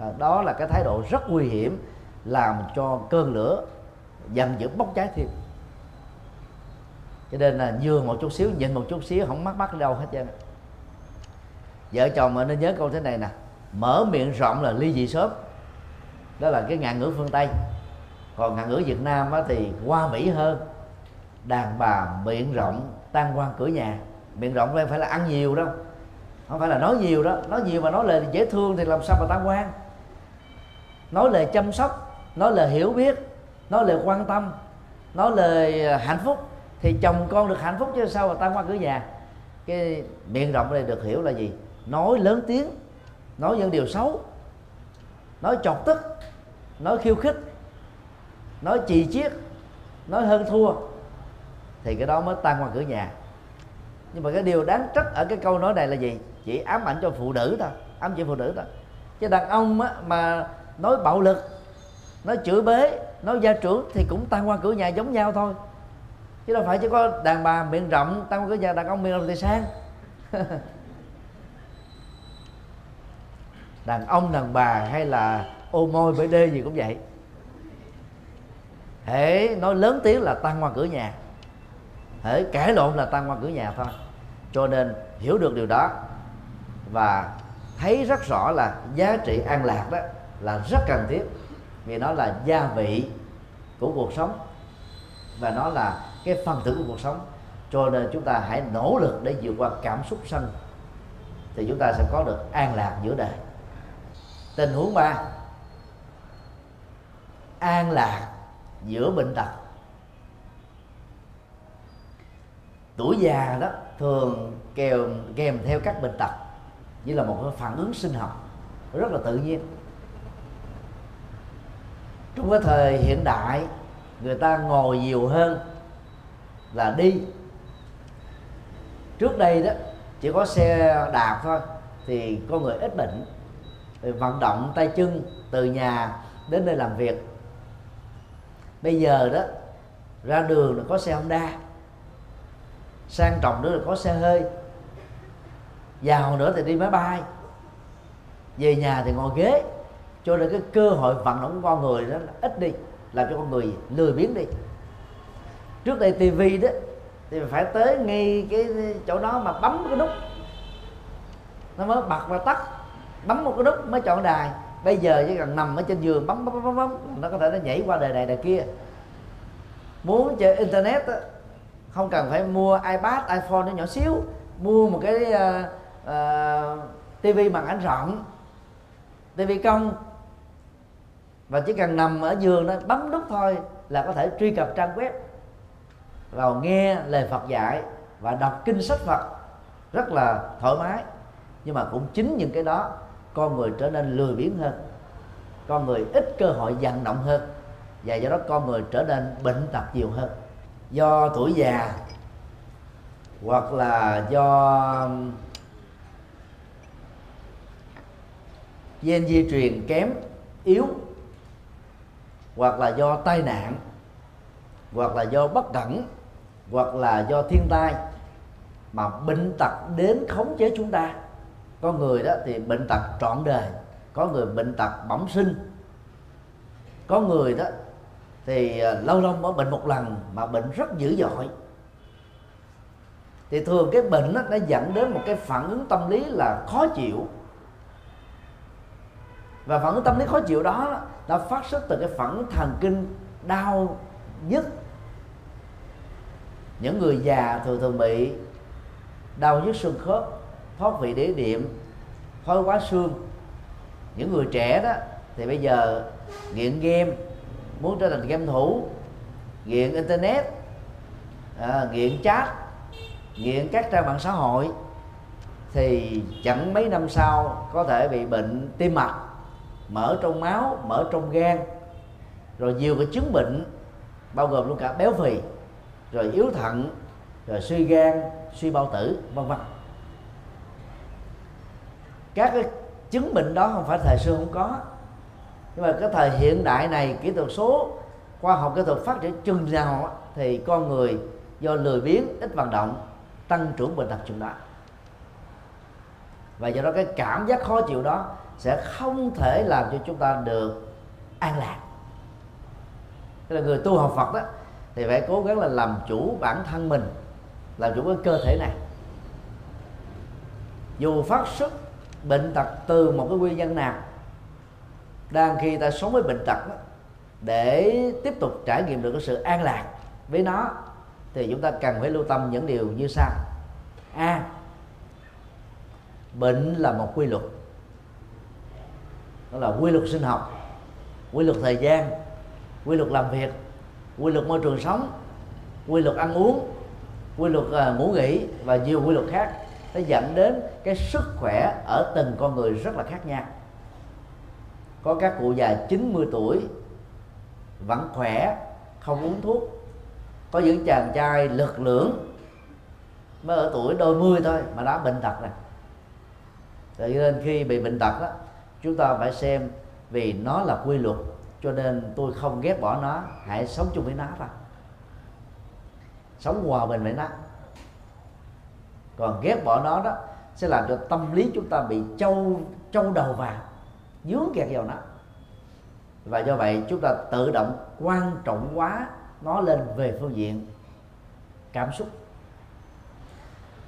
À, đó là cái thái độ rất nguy hiểm làm cho cơn lửa dần dữ bốc cháy thêm. Cho nên là nhường một chút xíu nhìn một chút xíu không mắc mắc đâu hết trơn vợ chồng mà nên nhớ câu thế này nè mở miệng rộng là ly dị sớm đó là cái ngạn ngữ phương tây. Còn ngạn ngữ việt nam á, thì qua mỹ hơn. Đàn bà miệng rộng tan quan cửa nhà. Miệng rộng đây phải là ăn nhiều đâu. Không phải là nói nhiều đó. Nói nhiều mà nói lời dễ thương thì làm sao mà tan quan nói lời chăm sóc nói lời hiểu biết nói lời quan tâm nói lời à, hạnh phúc thì chồng con được hạnh phúc chứ sao mà tan quan cửa nhà? Cái miệng rộng đây được hiểu là gì? Nói lớn tiếng nói những điều xấu nói chọc tức nói khiêu khích nói chì chiết nói hơn thua thì cái đó mới tan qua cửa nhà. Nhưng mà cái điều đáng trách ở cái câu nói này là gì? Chỉ ám ảnh cho phụ nữ thôi ám chỉ phụ nữ thôi. Chứ đàn ông á, mà nói bạo lực nói chửi bế nói gia trưởng thì cũng tan qua cửa nhà giống nhau thôi. Chứ đâu phải chỉ có đàn bà miệng rộng tan qua cửa nhà đàn ông miệng rộng thì sang. Đàn ông đàn bà hay là ô môi bể đê gì cũng vậy. Hễ nói lớn tiếng là tăng qua cửa nhà. Hễ cãi lộn là tăng qua cửa nhà thôi. Cho nên hiểu được điều đó và thấy rất rõ là giá trị an lạc đó là rất cần thiết. Vì nó là gia vị của cuộc sống và nó là cái phần tử của cuộc sống. Cho nên chúng ta hãy nỗ lực để vượt qua cảm xúc sân thì chúng ta sẽ có được an lạc giữa đời. Tình huống ba an lạc giữa bệnh tật. Tuổi già đó thường kèm kèm theo các bệnh tật, như là một phản ứng sinh học rất là tự nhiên. Trong cái thời hiện đại, người ta ngồi nhiều hơn là đi. Trước đây đó, chỉ có xe đạp thôi, thì con người ít bệnh vận động tay chân từ nhà đến nơi làm việc bây giờ đó, ra đường là có xe Honda, sang trọng nữa là có xe hơi. Giàu nữa thì đi máy bay. Về nhà thì ngồi ghế. Cho nên cái cơ hội vận động của con người đó là ít đi, làm cho con người lười biếng đi. Trước đây tivi đó, thì phải tới ngay cái chỗ đó mà bấm cái nút. Nó mới bật và tắt, bấm một cái nút mới chọn đài bây giờ chỉ cần nằm ở trên giường bấm bấm bấm bấm nó có thể nó nhảy qua đời này đời kia. Muốn chơi internet đó, không cần phải mua ipad iphone nó nhỏ xíu mua một cái uh, uh, tivi màn ảnh rộng tivi công và chỉ cần nằm ở giường đó bấm nút thôi là có thể truy cập trang web vào nghe lời Phật dạy và đọc kinh sách Phật. Rất là thoải mái. Nhưng mà cũng chính những cái đó con người trở nên lười biếng hơn, con người ít cơ hội vận động hơn và do đó con người trở nên bệnh tật nhiều hơn. Do tuổi già hoặc là do gen di truyền kém yếu hoặc là do tai nạn hoặc là do bất cẩn hoặc là do thiên tai mà bệnh tật đến khống chế chúng ta có người đó thì bệnh tật trọn đời có người bệnh tật bẩm sinh. Có người đó thì à, lâu lâu mới bệnh một lần mà bệnh rất dữ dội. Thì thường cái bệnh đó, nó dẫn đến một cái phản ứng tâm lý là khó chịu. Và phản ứng tâm lý khó chịu đó nó phát xuất từ cái phản ứng thần kinh đau nhức. Những người già thường thường bị đau nhức xương khớp thoát vị đế điểm thoái quá xương. Những người trẻ đó thì bây giờ nghiện game muốn trở thành game thủ nghiện internet à, nghiện chat nghiện các trang mạng xã hội thì chẳng mấy năm sau có thể bị bệnh tim mạch mở trong máu mở trong gan rồi nhiều cái chứng bệnh bao gồm luôn cả béo phì rồi yếu thận rồi suy gan suy bao tử vân vân các cái chứng bệnh đó không phải thời xưa không có. Nhưng mà cái thời hiện đại này, kỹ thuật số, khoa học kỹ thuật phát triển chừng nào thì con người do lười biếng, ít vận động, tăng trưởng bệnh tật chừng đó. Và do đó cái cảm giác khó chịu đó sẽ không thể làm cho chúng ta được an lạc. Tức là người tu học Phật đó, thì phải cố gắng là làm chủ bản thân mình, làm chủ cái cơ thể này. Dù phát xuất bệnh tật từ một cái nguyên nhân nào? Đang khi ta sống với bệnh tật đó, để tiếp tục trải nghiệm được cái sự an lạc với nó thì chúng ta cần phải lưu tâm những điều như sau. A bệnh là một quy luật. Đó là quy luật sinh học quy luật thời gian quy luật làm việc quy luật môi trường sống quy luật ăn uống quy luật uh, ngủ nghỉ và nhiều quy luật khác. Nó dẫn đến cái sức khỏe ở từng con người rất là khác nhau. Có các cụ già 90 tuổi, vẫn khỏe, không uống thuốc. Có những chàng trai lực lưỡng, mới ở tuổi đôi mươi thôi, mà đã bệnh tật rồi cho nên khi bị bệnh tật đó chúng ta phải xem vì nó là quy luật, cho nên tôi không ghét bỏ nó, hãy sống chung với nó thôi. Sống hòa bình với nó. Còn ghét bỏ nó đó sẽ làm cho tâm lý chúng ta bị trâu trâu đầu vào, dướng kẹt vào nó. Và do vậy chúng ta tự động quan trọng quá nó lên về phương diện cảm xúc.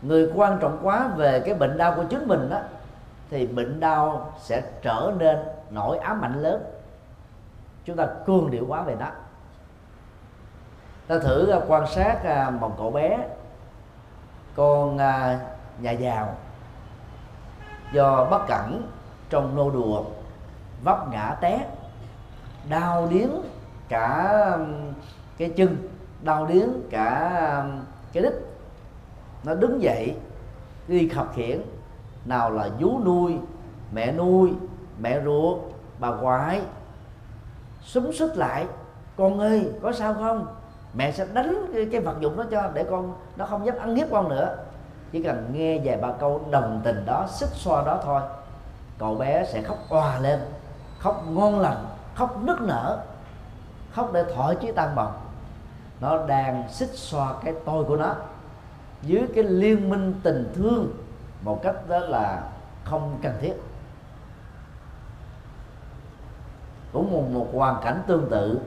Người quan trọng quá về cái bệnh đau của chính mình đó thì bệnh đau sẽ trở nên nỗi ám ảnh lớn. Chúng ta cương điệu quá về nó. Ta thử à, quan sát à, một cậu bé, con à, nhà giàu do bất cẩn trong nô đùa vấp ngã té đau điếng cả um, cái chân đau điếng cả um, cái đít. Nó đứng dậy đi khập khiển nào là vú nuôi mẹ nuôi mẹ ruột bà ngoại súng sức lại con ơi có sao không? Mẹ sẽ đánh cái, cái vật dụng đó cho để con nó không dám ăn hiếp con nữa chỉ cần nghe vài ba câu đồng tình đó xích xoa đó thôi. Cậu bé sẽ khóc òa lên khóc ngon lành khóc nức nở khóc để thỏa chí tan bồng. Nó đang xích xoa cái tôi của nó dưới cái liên minh tình thương một cách đó là không cần thiết. Cũng một, một hoàn cảnh tương tự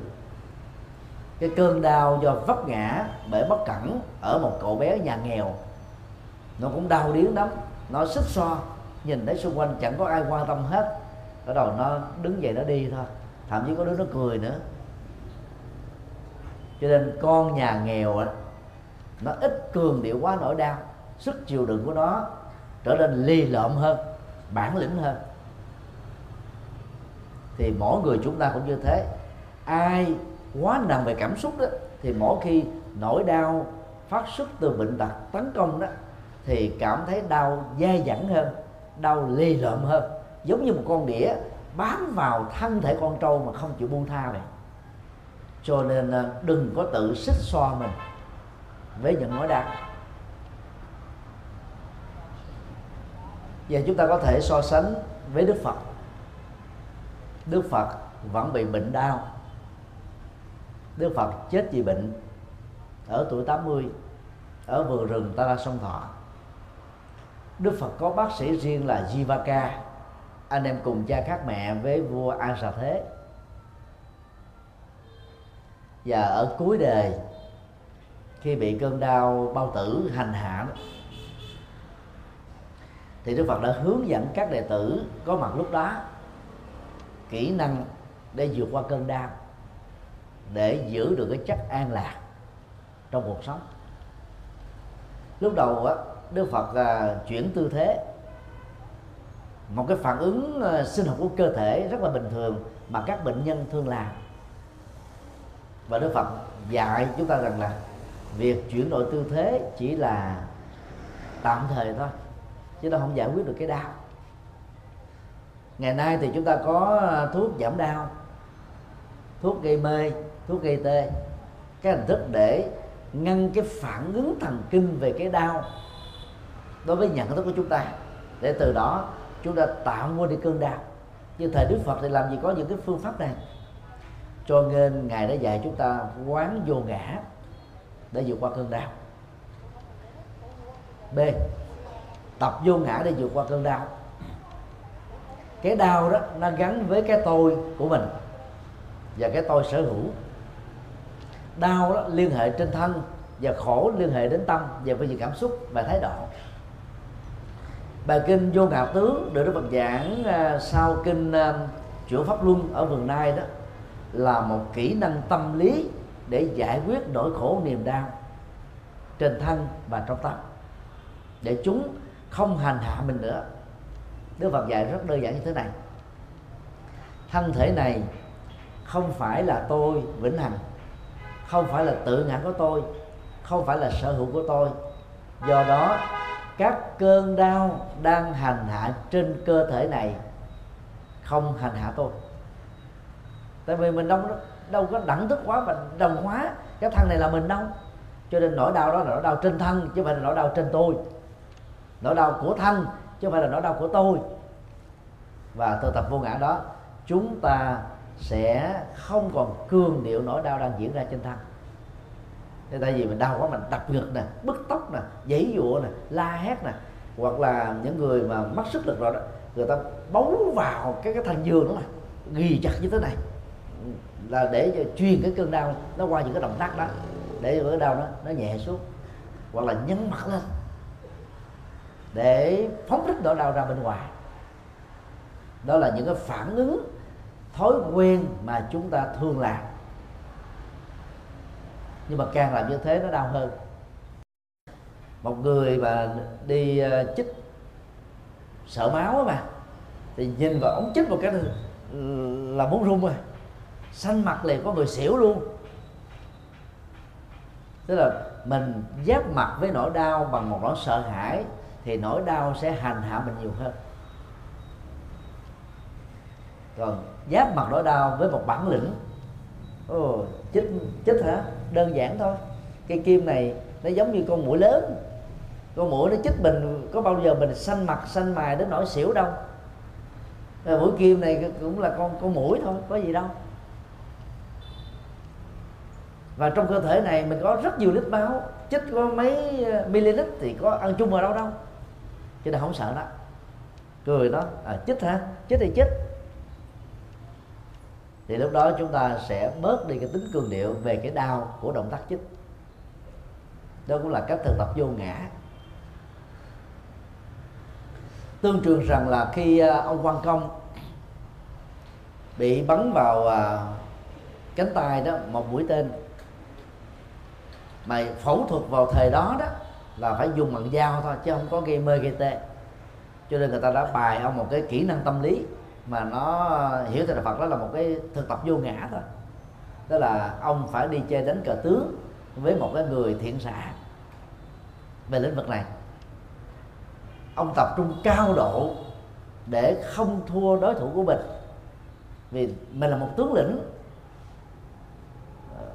cái cơn đau do vấp ngã bởi bất cẩn ở một cậu bé nhà nghèo nó cũng đau điếng lắm. Nó xích xoa nhìn thấy xung quanh chẳng có ai quan tâm hết. Ở đầu nó đứng dậy nó đi thôi. Thậm chí có đứa nó cười nữa. Cho nên con nhà nghèo á, nó ít cường điệu quá nỗi đau. Sức chịu đựng của nó trở nên ly lợm hơn, bản lĩnh hơn. Thì mỗi người chúng ta cũng như thế. Ai quá nặng về cảm xúc đó, thì mỗi khi nỗi đau phát xuất từ bệnh tật tấn công đó thì cảm thấy đau dai dẳng hơn, đau lê lợm hơn. Giống như một con đĩa bám vào thân thể con trâu mà không chịu buông tha vậy cho nên à, đừng có tự xích xoa mình với những nỗi đau và chúng ta có thể so sánh với Đức Phật. Đức Phật vẫn bị bệnh đau. Đức Phật chết vì bệnh ở tuổi 80 ở vườn rừng Ta ra Sông Thọ. Đức Phật có bác sĩ riêng là Jivaka. Anh em cùng cha khác mẹ với vua An Sà Thế và ở cuối đời khi bị cơn đau, bao tử hành hạ. Thì Đức Phật đã hướng dẫn các đệ tử có mặt lúc đó kỹ năng để vượt qua cơn đau, để giữ được cái chất an lạc trong cuộc sống. Lúc đầu á Đức Phật à, chuyển tư thế. Một cái phản ứng à, sinh học của cơ thể rất là bình thường mà các bệnh nhân thường làm. Và Đức Phật dạy chúng ta rằng là việc chuyển đổi tư thế chỉ là tạm thời thôi chứ nó không giải quyết được cái đau. Ngày nay thì chúng ta có à, thuốc giảm đau thuốc gây mê thuốc gây tê. Cái hình thức để ngăn cái phản ứng thần kinh về cái đau đối với nhận thức của chúng ta, để từ đó chúng ta tạo ngôi đi cơn đau như thời đức phật thì làm gì có những cái phương pháp này. Cho nên ngài đã dạy chúng ta quán vô ngã để vượt qua cơn đau b. Tập vô ngã để vượt qua cơn đau cái đau đó nó gắn với cái tôi của mình và cái tôi sở hữu. Đau đó liên hệ trên thân và khổ liên hệ đến tâm và với những cảm xúc và thái độ bài kinh vô ngạo tướng được đức phật giảng uh, sau kinh à, uh, chuyển pháp luân ở vườn nai đó là một kỹ năng tâm lý để giải quyết nỗi khổ niềm đau trên thân và trong tâm. Để chúng không hành hạ mình nữa. Đức Phật dạy rất đơn giản như thế này. Thân thể này không phải là tôi vĩnh hằng không phải là tự ngã của tôi không phải là sở hữu của tôi. Do đó các cơn đau đang hành hạ trên cơ thể này, không hành hạ tôi. Tại vì mình đâu đâu có đẳng thức quá và đồng hóa. Cái thân này là mình đâu. Cho nên nỗi đau đó là nỗi đau trên thân, chứ không phải là nỗi đau trên tôi. Nỗi đau của thân, chứ không phải là nỗi đau của tôi. Và từ tập vô ngã đó, chúng ta sẽ không còn cương điệu nỗi đau đang diễn ra trên thân. Thế tại vì mình đau quá, mình đập ngực nè, bứt tóc nè giãy dụa nè, la hét nè. Hoặc là những người mà mất sức lực rồi đó, người ta bấu vào cái cái thanh giường đó mà, ghi chặt như thế này. Là để cho truyền cái cơn đau nó qua những cái động tác đó, để cho cái đau nó nó nhẹ xuống. Hoặc là nhấn mặt lên, để phóng thích nỗi đau ra bên ngoài. Đó là những cái phản ứng, thói quen mà chúng ta thường làm nhưng mà càng làm như thế nó đau hơn. Một người mà đi ờ, chích sợ máu mà, thì nhìn vào ống chích một cái là muốn run rồi. Xanh mặt liền, có người xỉu luôn. Tức là mình giáp mặt với nỗi đau bằng một nỗi sợ hãi, thì nỗi đau sẽ hành hạ mình nhiều hơn. Còn giáp mặt nỗi đau với một bản lĩnh, ồ, chích chích hả? Đơn giản thôi. Cây kim này nó giống như con mũi lớn. Con mũi nó chích mình có bao giờ mình xanh mặt xanh mài đến nỗi xỉu đâu. Mũi kim này cũng là con con mũi thôi có gì đâu. Và trong cơ thể này mình có rất nhiều lít máu chích có mấy ờ, ml thì có ăn chung vào đâu đâu. Cho nên không sợ đó. Cười đó. À, chích hả? Chích thì chích thì lúc đó chúng ta sẽ bớt đi cái tính cường điệu về cái đau của động tác chích. Đó cũng là cách thực tập vô ngã. Tương truyền rằng là khi à, ông quan công bị bắn vào à, cánh tay đó, một mũi tên mà phẫu thuật vào thời đó đó là phải dùng bằng dao thôi, chứ không có gây mê gây tê. Cho nên người ta đã bài ông một cái kỹ năng tâm lý mà nó ờ, hiểu theo đạo Phật đó là một cái thực tập vô ngã thôi. Đó là ông phải đi chơi đánh cờ tướng với một cái người thiện xạ về lĩnh vực này. Ông tập trung cao độ để không thua đối thủ của mình. Vì mình là một tướng lĩnh,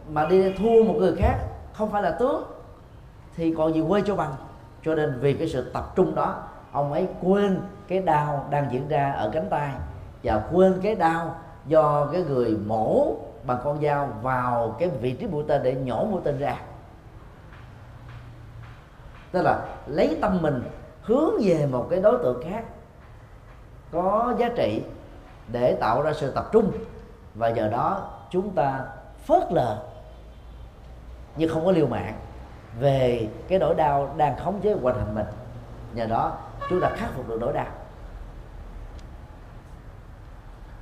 mà đi thua một người khác không phải là tướng thì còn gì quê cho bằng. Cho nên vì cái sự tập trung đó, ông ấy quên cái đau đang diễn ra ở cánh tay và quên cái đau do cái người mổ bằng con dao vào cái vị trí mũi tên để nhổ mũi tên ra. Tức là lấy tâm mình hướng về một cái đối tượng khác có giá trị để tạo ra sự tập trung. Và giờ đó chúng ta phớt lờ nhưng không có liều mạng về cái nỗi đau đang khống chế quanh hành mình. Nhờ đó chúng ta khắc phục được nỗi đau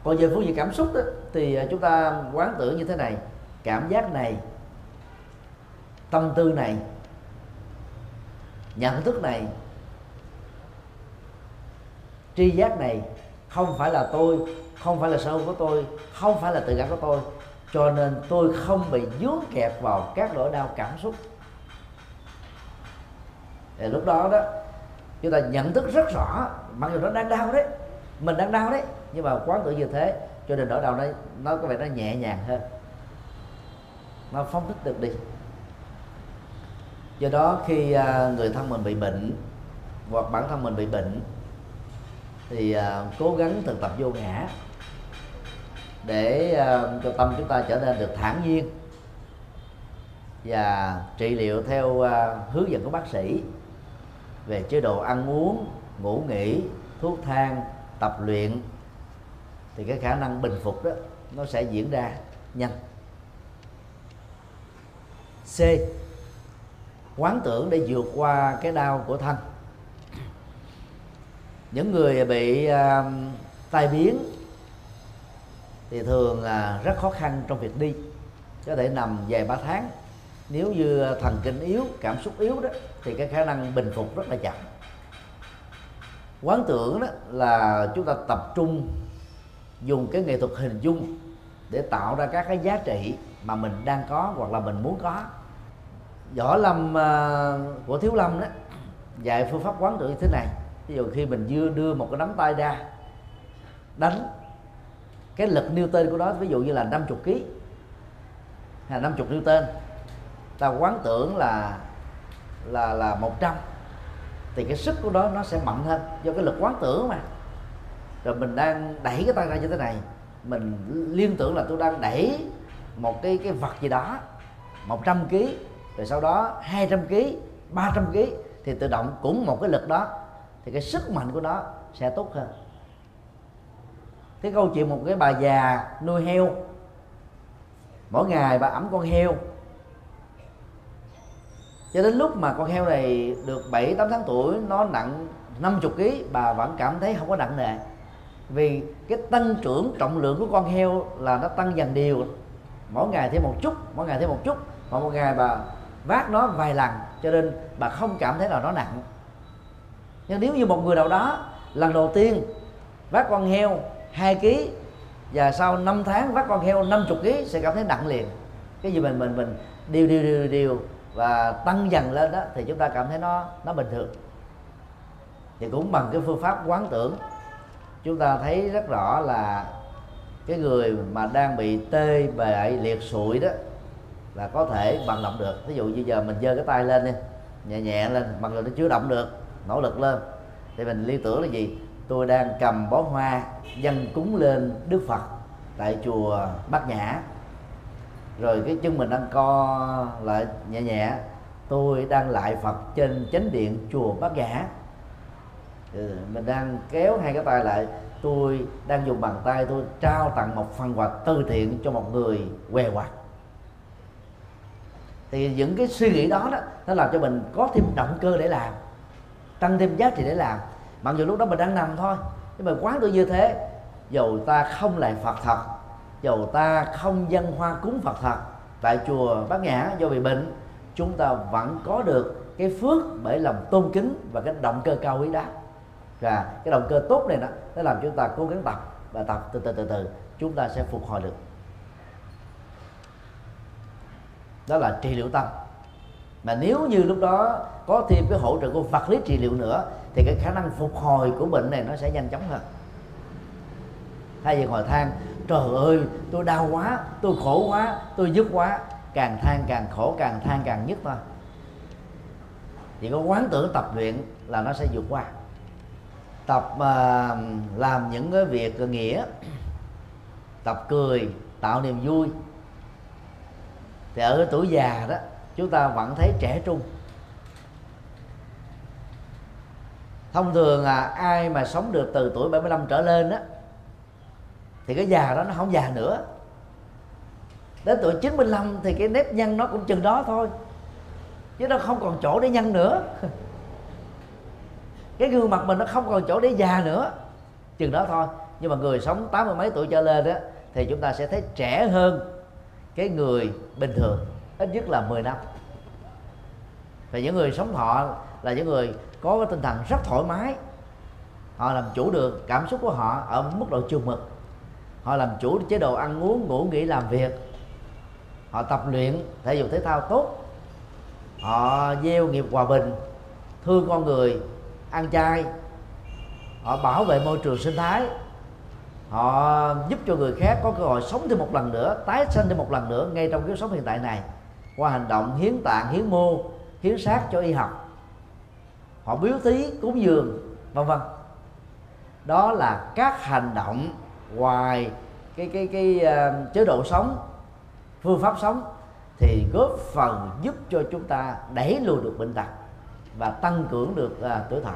còn về phương diện cảm xúc đó, thì à, chúng ta quán tưởng như thế này. Cảm giác này tâm tư này nhận thức này tri giác này không phải là tôi không phải là sở hữu của tôi không phải là tự cảm của tôi. Cho nên tôi không bị dướng kẹt vào các nỗi đau cảm xúc. Thì lúc đó đó chúng ta nhận thức rất rõ mặc dù nó đang đau đấy mình đang đau đấy nhưng mà quán tự như thế, cho nên nỗi đau đấy nó có vẻ nó nhẹ nhàng hơn. Nó phóng thích được đi. Do đó khi à, người thân mình bị bệnh, hoặc bản thân mình bị bệnh, thì à, cố gắng thực tập vô ngã để à, cho tâm chúng ta trở nên được thản nhiên và trị liệu theo hướng dẫn của bác sĩ về chế độ ăn uống, ngủ nghỉ, thuốc thang, tập luyện thì cái khả năng bình phục đó nó sẽ diễn ra nhanh. C. Quán tưởng để vượt qua cái đau của thân. Những người bị uh, tai biến thì thường là rất khó khăn trong việc đi. Có thể nằm vài ba tháng. Nếu như thần kinh yếu cảm xúc yếu đó thì cái khả năng bình phục rất là chậm. Quán tưởng đó là chúng ta tập trung dùng cái nghệ thuật hình dung để tạo ra các cái giá trị mà mình đang có hoặc là mình muốn có. Võ lâm à, của thiếu lâm đó, dạy phương pháp quán tưởng như thế này. Ví dụ khi mình đưa đưa một cái nắm tay ra, đánh, cái lực Newton của nó, ví dụ như là 50 kg hay là 50 Newton ta quán tưởng là là là 100 thì cái sức của nó nó sẽ mạnh hơn do cái lực quán tưởng mà rồi mình đang đẩy cái tay ra như thế này. Mình liên tưởng là tôi đang đẩy một cái cái vật gì đó 100 kg rồi sau đó 200 kg 300 kg thì tự động cũng một cái lực đó, thì cái sức mạnh của nó sẽ tốt hơn. Cái câu chuyện một cái bà già nuôi heo. Mỗi ngày bà ẩm con heo. Cho đến lúc mà con heo này được 7 8 tháng tuổi, nó nặng 50 kg bà vẫn cảm thấy không có nặng nề vì cái tăng trưởng trọng lượng của con heo là nó tăng dần đều. Mỗi ngày thêm một chút, mỗi ngày thêm một chút mà một ngày bà vác nó vài lần, cho nên bà không cảm thấy là nó nặng. Nhưng nếu như một người nào đó, lần đầu tiên vác con heo 2 kg và sau 5 tháng vác con heo 50 kg sẽ cảm thấy nặng liền. Cái gì mình mình mình điều điều điều điều và tăng dần lên đó, thì chúng ta cảm thấy nó nó bình thường. Thì cũng bằng cái phương pháp quán tưởng chúng ta thấy rất rõ là cái người mà đang bị tê bệ liệt sụi đó là có thể vận động được. Ví dụ như giờ mình giơ cái tay lên đi, nhẹ nhẹ lên bằng dù nó chưa động được, nỗ lực lên. Thì mình liên tưởng là gì? Tôi đang cầm bó hoa dân cúng lên đức phật tại chùa bát nhã. Rồi cái chân mình đang co lại nhẹ nhẹ, tôi đang lại phật trên chánh điện chùa bát nhã. Ừ, mình đang kéo hai cái tay lại. Tôi đang dùng bàn tay tôi trao tặng một phần quà từ thiện cho một người què quặt thì những cái suy nghĩ đó đó, nó làm cho mình có thêm động cơ để làm, tăng thêm giá trị để làm. Mặc dù lúc đó mình đang nằm thôi, nhưng mà quán tôi như thế. Dầu ta không lại phật thật, dầu ta không dân hoa cúng phật thật, tại chùa bát nhã do bị bệnh, chúng ta vẫn có được cái phước bởi lòng tôn kính và cái động cơ cao quý đó và cái động cơ tốt này đó, nó làm chúng ta cố gắng tập và tập từ từ từ từ. Chúng ta sẽ phục hồi được. Đó là trị liệu tâm. Mà nếu như lúc đó có thêm cái hỗ trợ của vật lý trị liệu nữa, thì cái khả năng phục hồi của bệnh này nó sẽ nhanh chóng hơn. Thay vì ngồi than, trời ơi, tôi đau quá, tôi khổ quá, tôi dứt quá. Càng than càng khổ, càng than càng nhức thôi. Chỉ có quán tưởng tập luyện là nó sẽ vượt qua tập uh, làm những cái việc nghĩa. Tập cười tạo niềm vui. Thì ở tuổi già đó chúng ta vẫn thấy trẻ trung. Thông thường là ai mà sống được từ tuổi 75 trở lên á thì cái già đó nó không già nữa. Đến tuổi 95 thì cái nếp nhăn nó cũng chừng đó thôi chứ nó không còn chỗ để nhăn nữa. cái gương mặt mình nó không còn chỗ để già nữa. Chừng đó thôi. Nhưng mà người sống tám mươi mấy tuổi trở lên đó thì chúng ta sẽ thấy trẻ hơn cái người bình thường, ít nhất là 10 năm. Và những người sống thọ là những người có cái tinh thần rất thoải mái. Họ làm chủ được cảm xúc của họ ở mức độ chừng mực. Họ làm chủ chế độ ăn uống, ngủ, nghỉ, làm việc. Họ tập luyện thể dục thể thao tốt. Họ gieo nghiệp hòa bình, thương con người ăn chay. Họ bảo vệ môi trường sinh thái. Họ giúp cho người khác có cơ hội sống thêm một lần nữa tái sinh thêm một lần nữa ngay trong kiếp sống hiện tại này. Qua hành động hiến tạng hiến mô hiến xác cho y học. Họ biếu thí cúng dường vân vân. Đó là các hành động ngoài cái cái cái uh, chế độ sống phương pháp sống thì góp phần giúp cho chúng ta đẩy lùi được bệnh tật và tăng cường được uh, tuổi thọ.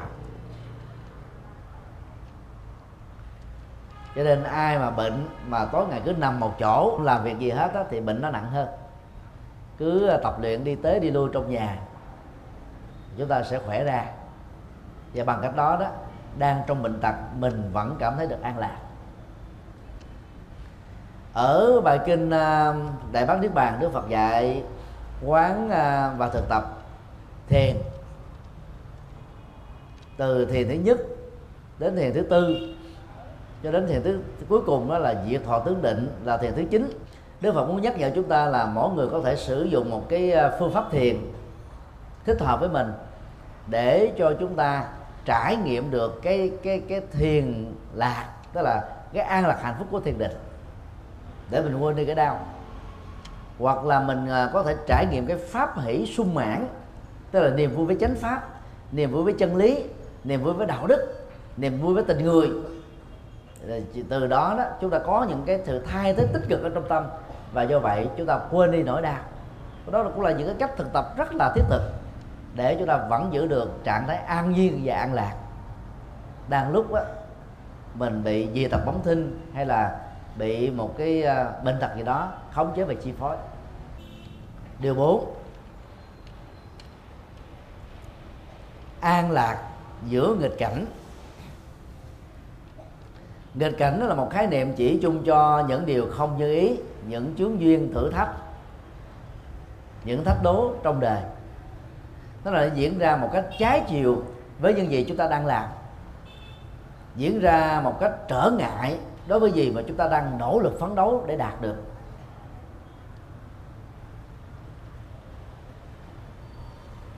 Cho nên ai mà bệnh mà tối ngày cứ nằm một chỗ làm việc gì hết á, thì bệnh nó nặng hơn. Cứ à, tập luyện đi tới đi lui trong nhà chúng ta sẽ khỏe ra. Và bằng cách đó đó đang trong bệnh tật mình vẫn cảm thấy được an lạc. Ở bài kinh à, đại bát niết bàn đức phật dạy quán và thực tập thiền từ thiền thứ nhất đến thiền thứ tư. Cho đến thiền thứ, cuối cùng đó là diệt thọ tướng định là thiền thứ chín. Đức Phật muốn nhắc nhở chúng ta là mỗi người có thể sử dụng một cái à, phương pháp thiền thích hợp với mình để cho chúng ta trải nghiệm được cái cái cái thiền lạc, tức là cái an lạc hạnh phúc của thiền định. Để mình quên đi cái đau. Hoặc là mình à, có thể trải nghiệm cái pháp hỷ sung mãn, tức là niềm vui với chánh pháp, niềm vui với chân lý niềm vui với đạo đức niềm vui với tình người. Từ đó đó chúng ta có những cái sự thay thế tích cực ở trong tâm. Và do vậy chúng ta quên đi nỗi đau. Đó cũng là những cái cách thực tập rất là thiết thực để chúng ta vẫn giữ được trạng thái an nhiên và an lạc. Đang lúc đó, mình bị dị tập bóng thinh hay là bị một cái à, bệnh tật gì đó khống chế và chi phối. Điều 4 an lạc giữa nghịch cảnh. Nghịch cảnh đó là một khái niệm chỉ chung cho những điều không như ý, những chướng duyên thử thách, những thách đố trong đời. Nó là diễn ra một cách trái chiều với những gì chúng ta đang làm, diễn ra một cách trở ngại đối với gì mà chúng ta đang nỗ lực phấn đấu để đạt được.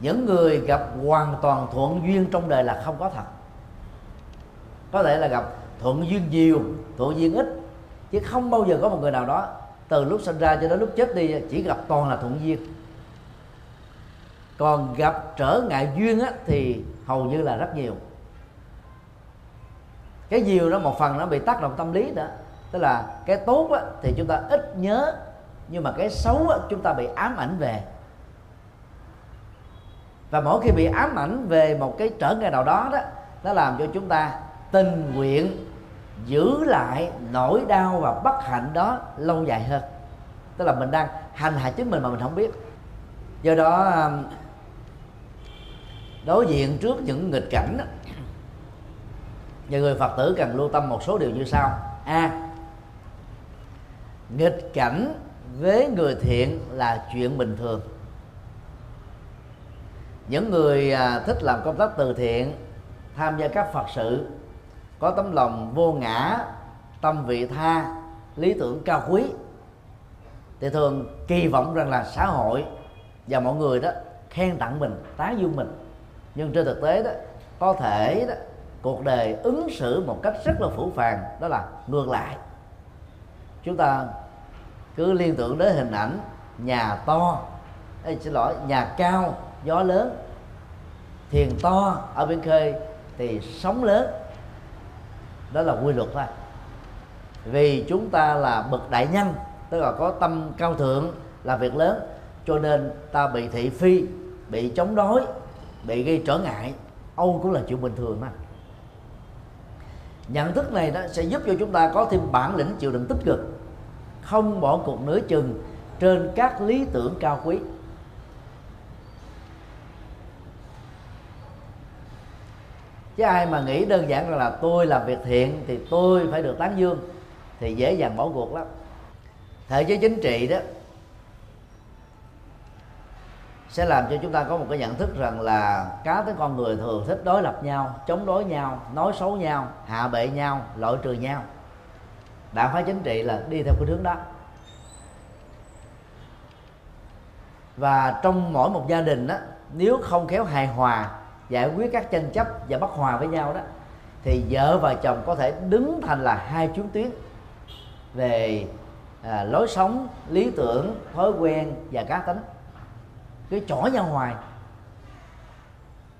Những người gặp hoàn toàn thuận duyên trong đời là không có thật. Có thể là gặp thuận duyên nhiều thuận duyên ít chứ không bao giờ có một người nào đó từ lúc sinh ra cho đến lúc chết đi chỉ gặp toàn là thuận duyên. Còn gặp trở ngại duyên á, thì hầu như là rất nhiều. Cái nhiều đó một phần nó bị tác động tâm lý đó. Tức là cái tốt á, thì chúng ta ít nhớ nhưng mà cái xấu á, chúng ta bị ám ảnh về và mỗi khi bị ám ảnh về một cái trở ngại nào đó đó, nó làm cho chúng ta tình nguyện giữ lại nỗi đau và bất hạnh đó lâu dài hơn. Tức là mình đang hành hạ chính mình mà mình không biết. Do đó um, đối diện trước những nghịch cảnh và người phật tử cần lưu tâm một số điều như sau. A, nghịch cảnh với người thiện là chuyện bình thường những người à, thích làm công tác từ thiện tham gia các phật sự có tấm lòng vô ngã tâm vị tha lý tưởng cao quý thì thường kỳ vọng rằng là xã hội và mọi người đó khen tặng mình tán dương mình. Nhưng trên thực tế đó có thể đó cuộc đời ứng xử một cách rất là phủ phàng đó là ngược lại. Chúng ta cứ liên tưởng đến hình ảnh nhà to Ê, xin lỗi nhà cao gió lớn thiền to ở bên khơi thì sóng lớn. Đó là quy luật thôi. Vì chúng ta là bậc đại nhân, tức là có tâm cao thượng là việc lớn, cho nên ta bị thị phi, bị chống đối, bị gây trở ngại. Âu cũng là chuyện bình thường mà. Nhận thức này đó sẽ giúp cho chúng ta có thêm bản lĩnh, chịu đựng tích cực, không bỏ cuộc nửa chừng trên các lý tưởng cao quý. Chứ ai mà nghĩ đơn giản là tôi làm việc thiện thì tôi phải được tán dương thì dễ dàng bỏ cuộc lắm. Thể chế chính trị đó sẽ làm cho chúng ta có một cái nhận thức rằng là cá tới con người thường thích đối lập nhau, chống đối nhau, nói xấu nhau, hạ bệ nhau, loại trừ nhau. Đảng phái chính trị là đi theo cái hướng đó. Và trong mỗi một gia đình đó, nếu không khéo hài hòa giải quyết các tranh chấp và bất hòa với nhau đó thì vợ và chồng có thể đứng thành là hai chuyến tuyến về à, lối sống lý tưởng thói quen và cá tính. Cứ chỏ nhau hoài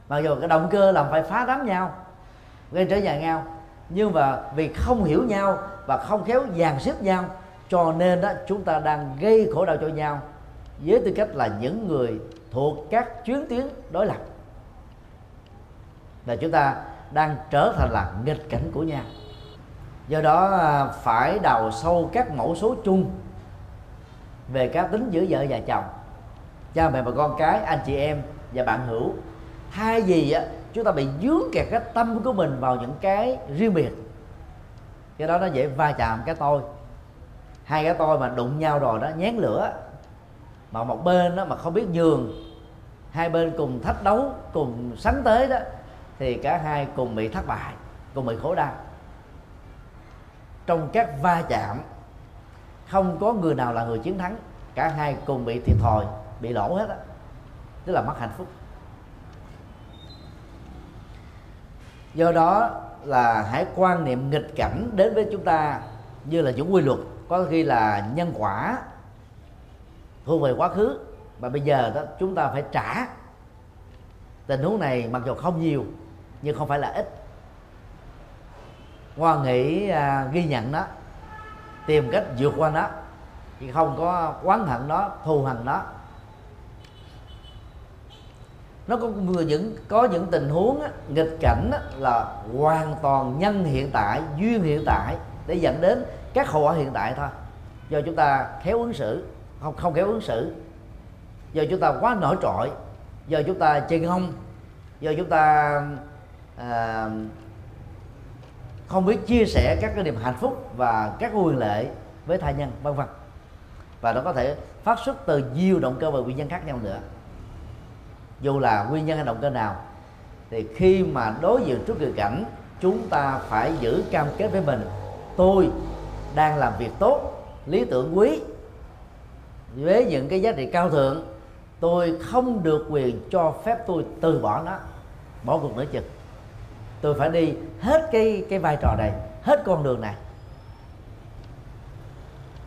mặc dù cái động cơ làm phải phá đám nhau gây trở nhà nhau nhưng mà vì không hiểu nhau và không khéo dàn xếp nhau cho nên đó chúng ta đang gây khổ đau cho nhau với tư cách là những người thuộc các chuyến tuyến đối lập là chúng ta đang trở thành là nghịch cảnh của nhau. Do đó à, phải đào sâu các mẫu số chung về cá tính giữa vợ và chồng. Cha mẹ và con cái, anh chị em và bạn hữu. Thay vì, á, chúng ta bị dướng kẹt cái tâm của mình vào những cái riêng biệt, cái đó nó dễ va chạm cái tôi. Hai cái tôi mà đụng nhau rồi đó nhén lửa, mà một bên đó mà không biết nhường, hai bên cùng thách đấu, cùng sánh tới đó thì cả hai cùng bị thất bại, cùng bị khổ đau. Trong các va chạm, không có người nào là người chiến thắng, cả hai cùng bị thiệt thòi, bị lỗ hết á. Tức là mất hạnh phúc. Do đó là hãy quan niệm nghịch cảnh đến với chúng ta như là những quy luật, có khi là nhân quả, thu về quá khứ và bây giờ đó, chúng ta phải trả. Tình huống này mặc dù không nhiều nhưng không phải là ít. Quan nghĩ à, ghi nhận đó tìm cách vượt qua nó chứ không có quán hận nó thù hằn nó. Nó có những có những tình huống á, nghịch cảnh á, là hoàn toàn nhân hiện tại duyên hiện tại để dẫn đến các hậu quả hiện tại thôi. Do chúng ta khéo ứng xử không không khéo ứng xử. Do chúng ta quá nổi trội do chúng ta chơi không do chúng ta à, không biết chia sẻ các cái niềm hạnh phúc và các quyền lệ với tha nhân vân vân. Và nó có thể phát xuất từ nhiều động cơ và nguyên nhân khác nhau nữa. Dù là nguyên nhân hay động cơ nào thì khi mà đối diện trước nghịch cảnh chúng ta phải giữ cam kết với mình. Tôi đang làm việc tốt lý tưởng quý với những cái giá trị cao thượng tôi không được quyền cho phép tôi từ bỏ nó. Bỏ cuộc nữa chừng tôi phải đi hết cái cái vai trò này, hết con đường này.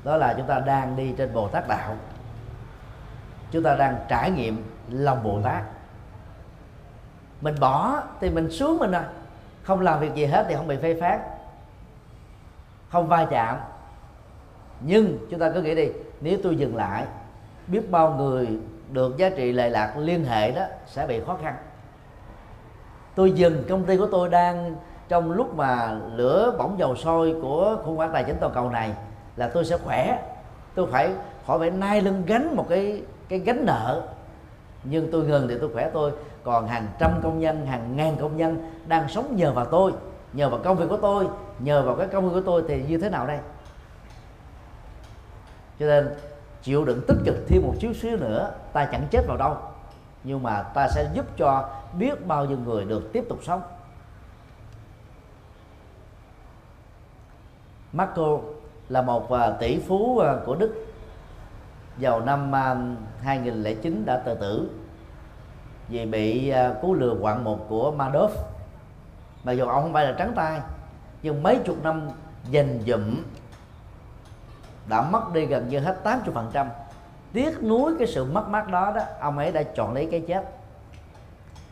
Đó là chúng ta đang đi trên bồ tát đạo. Chúng ta đang trải nghiệm lòng bồ tát. Mình bỏ thì mình xuống mình rồi không làm việc gì hết thì không bị phê phán. Không va chạm. Nhưng chúng ta cứ nghĩ đi, nếu tôi dừng lại, biết bao người được giá trị lệ lạc liên hệ đó sẽ bị khó khăn tôi dừng, công ty của tôi đang trong lúc mà lửa bỏng dầu sôi của khủng hoảng tài chính toàn cầu này là tôi sẽ khỏe. Tôi phải, khỏi phải nai lưng gánh một cái cái gánh nợ. Nhưng tôi ngừng thì tôi khỏe tôi. Còn hàng trăm công nhân, hàng ngàn công nhân đang sống nhờ vào tôi, nhờ vào công việc của tôi, nhờ vào cái công việc của tôi thì như thế nào đây? Cho nên, chịu đựng tích cực thêm một chút xíu nữa, ta chẳng chết vào đâu. Nhưng mà ta sẽ giúp cho biết bao nhiêu người được tiếp tục sống. Marco là một à, tỷ phú à, của Đức. Vào năm à, 2009 đã tự tử vì bị cú lừa quạng một của Madoff. Mà dù ông không phải là trắng tay, nhưng mấy chục năm dành dụm đã mất đi gần như hết 80% tiếc nuối cái sự mất mát đó đó, ông ấy đã chọn lấy cái chết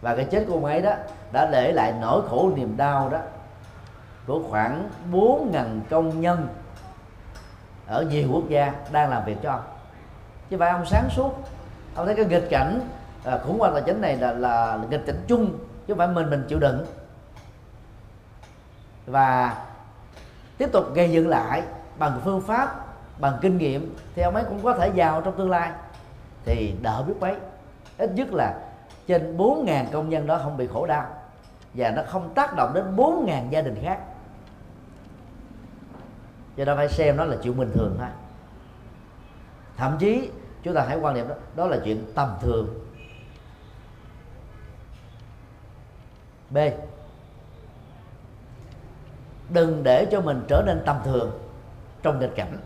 và cái chết của ông ấy đó đã để lại nỗi khổ niềm đau đó của khoảng 4.000 công nhân ở nhiều quốc gia đang làm việc cho ông. Chứ phải ông sáng suốt ông thấy cái nghịch cảnh à, khủng hoảng tài chính này là, là nghịch cảnh chung chứ không phải mình mình chịu đựng. Và tiếp tục gây dựng lại bằng phương pháp bằng kinh nghiệm thì ông ấy cũng có thể giàu trong tương lai. Thì đỡ biết mấy ít nhất là trên 4.000 công nhân đó không bị khổ đau. Và nó không tác động đến 4.000 gia đình khác. Cho nên phải xem nó là chuyện bình thường thôi thậm chí chúng ta hãy quan niệm đó đó là chuyện tầm thường. B. Đừng để cho mình trở nên tầm thường trong nghịch cảnh.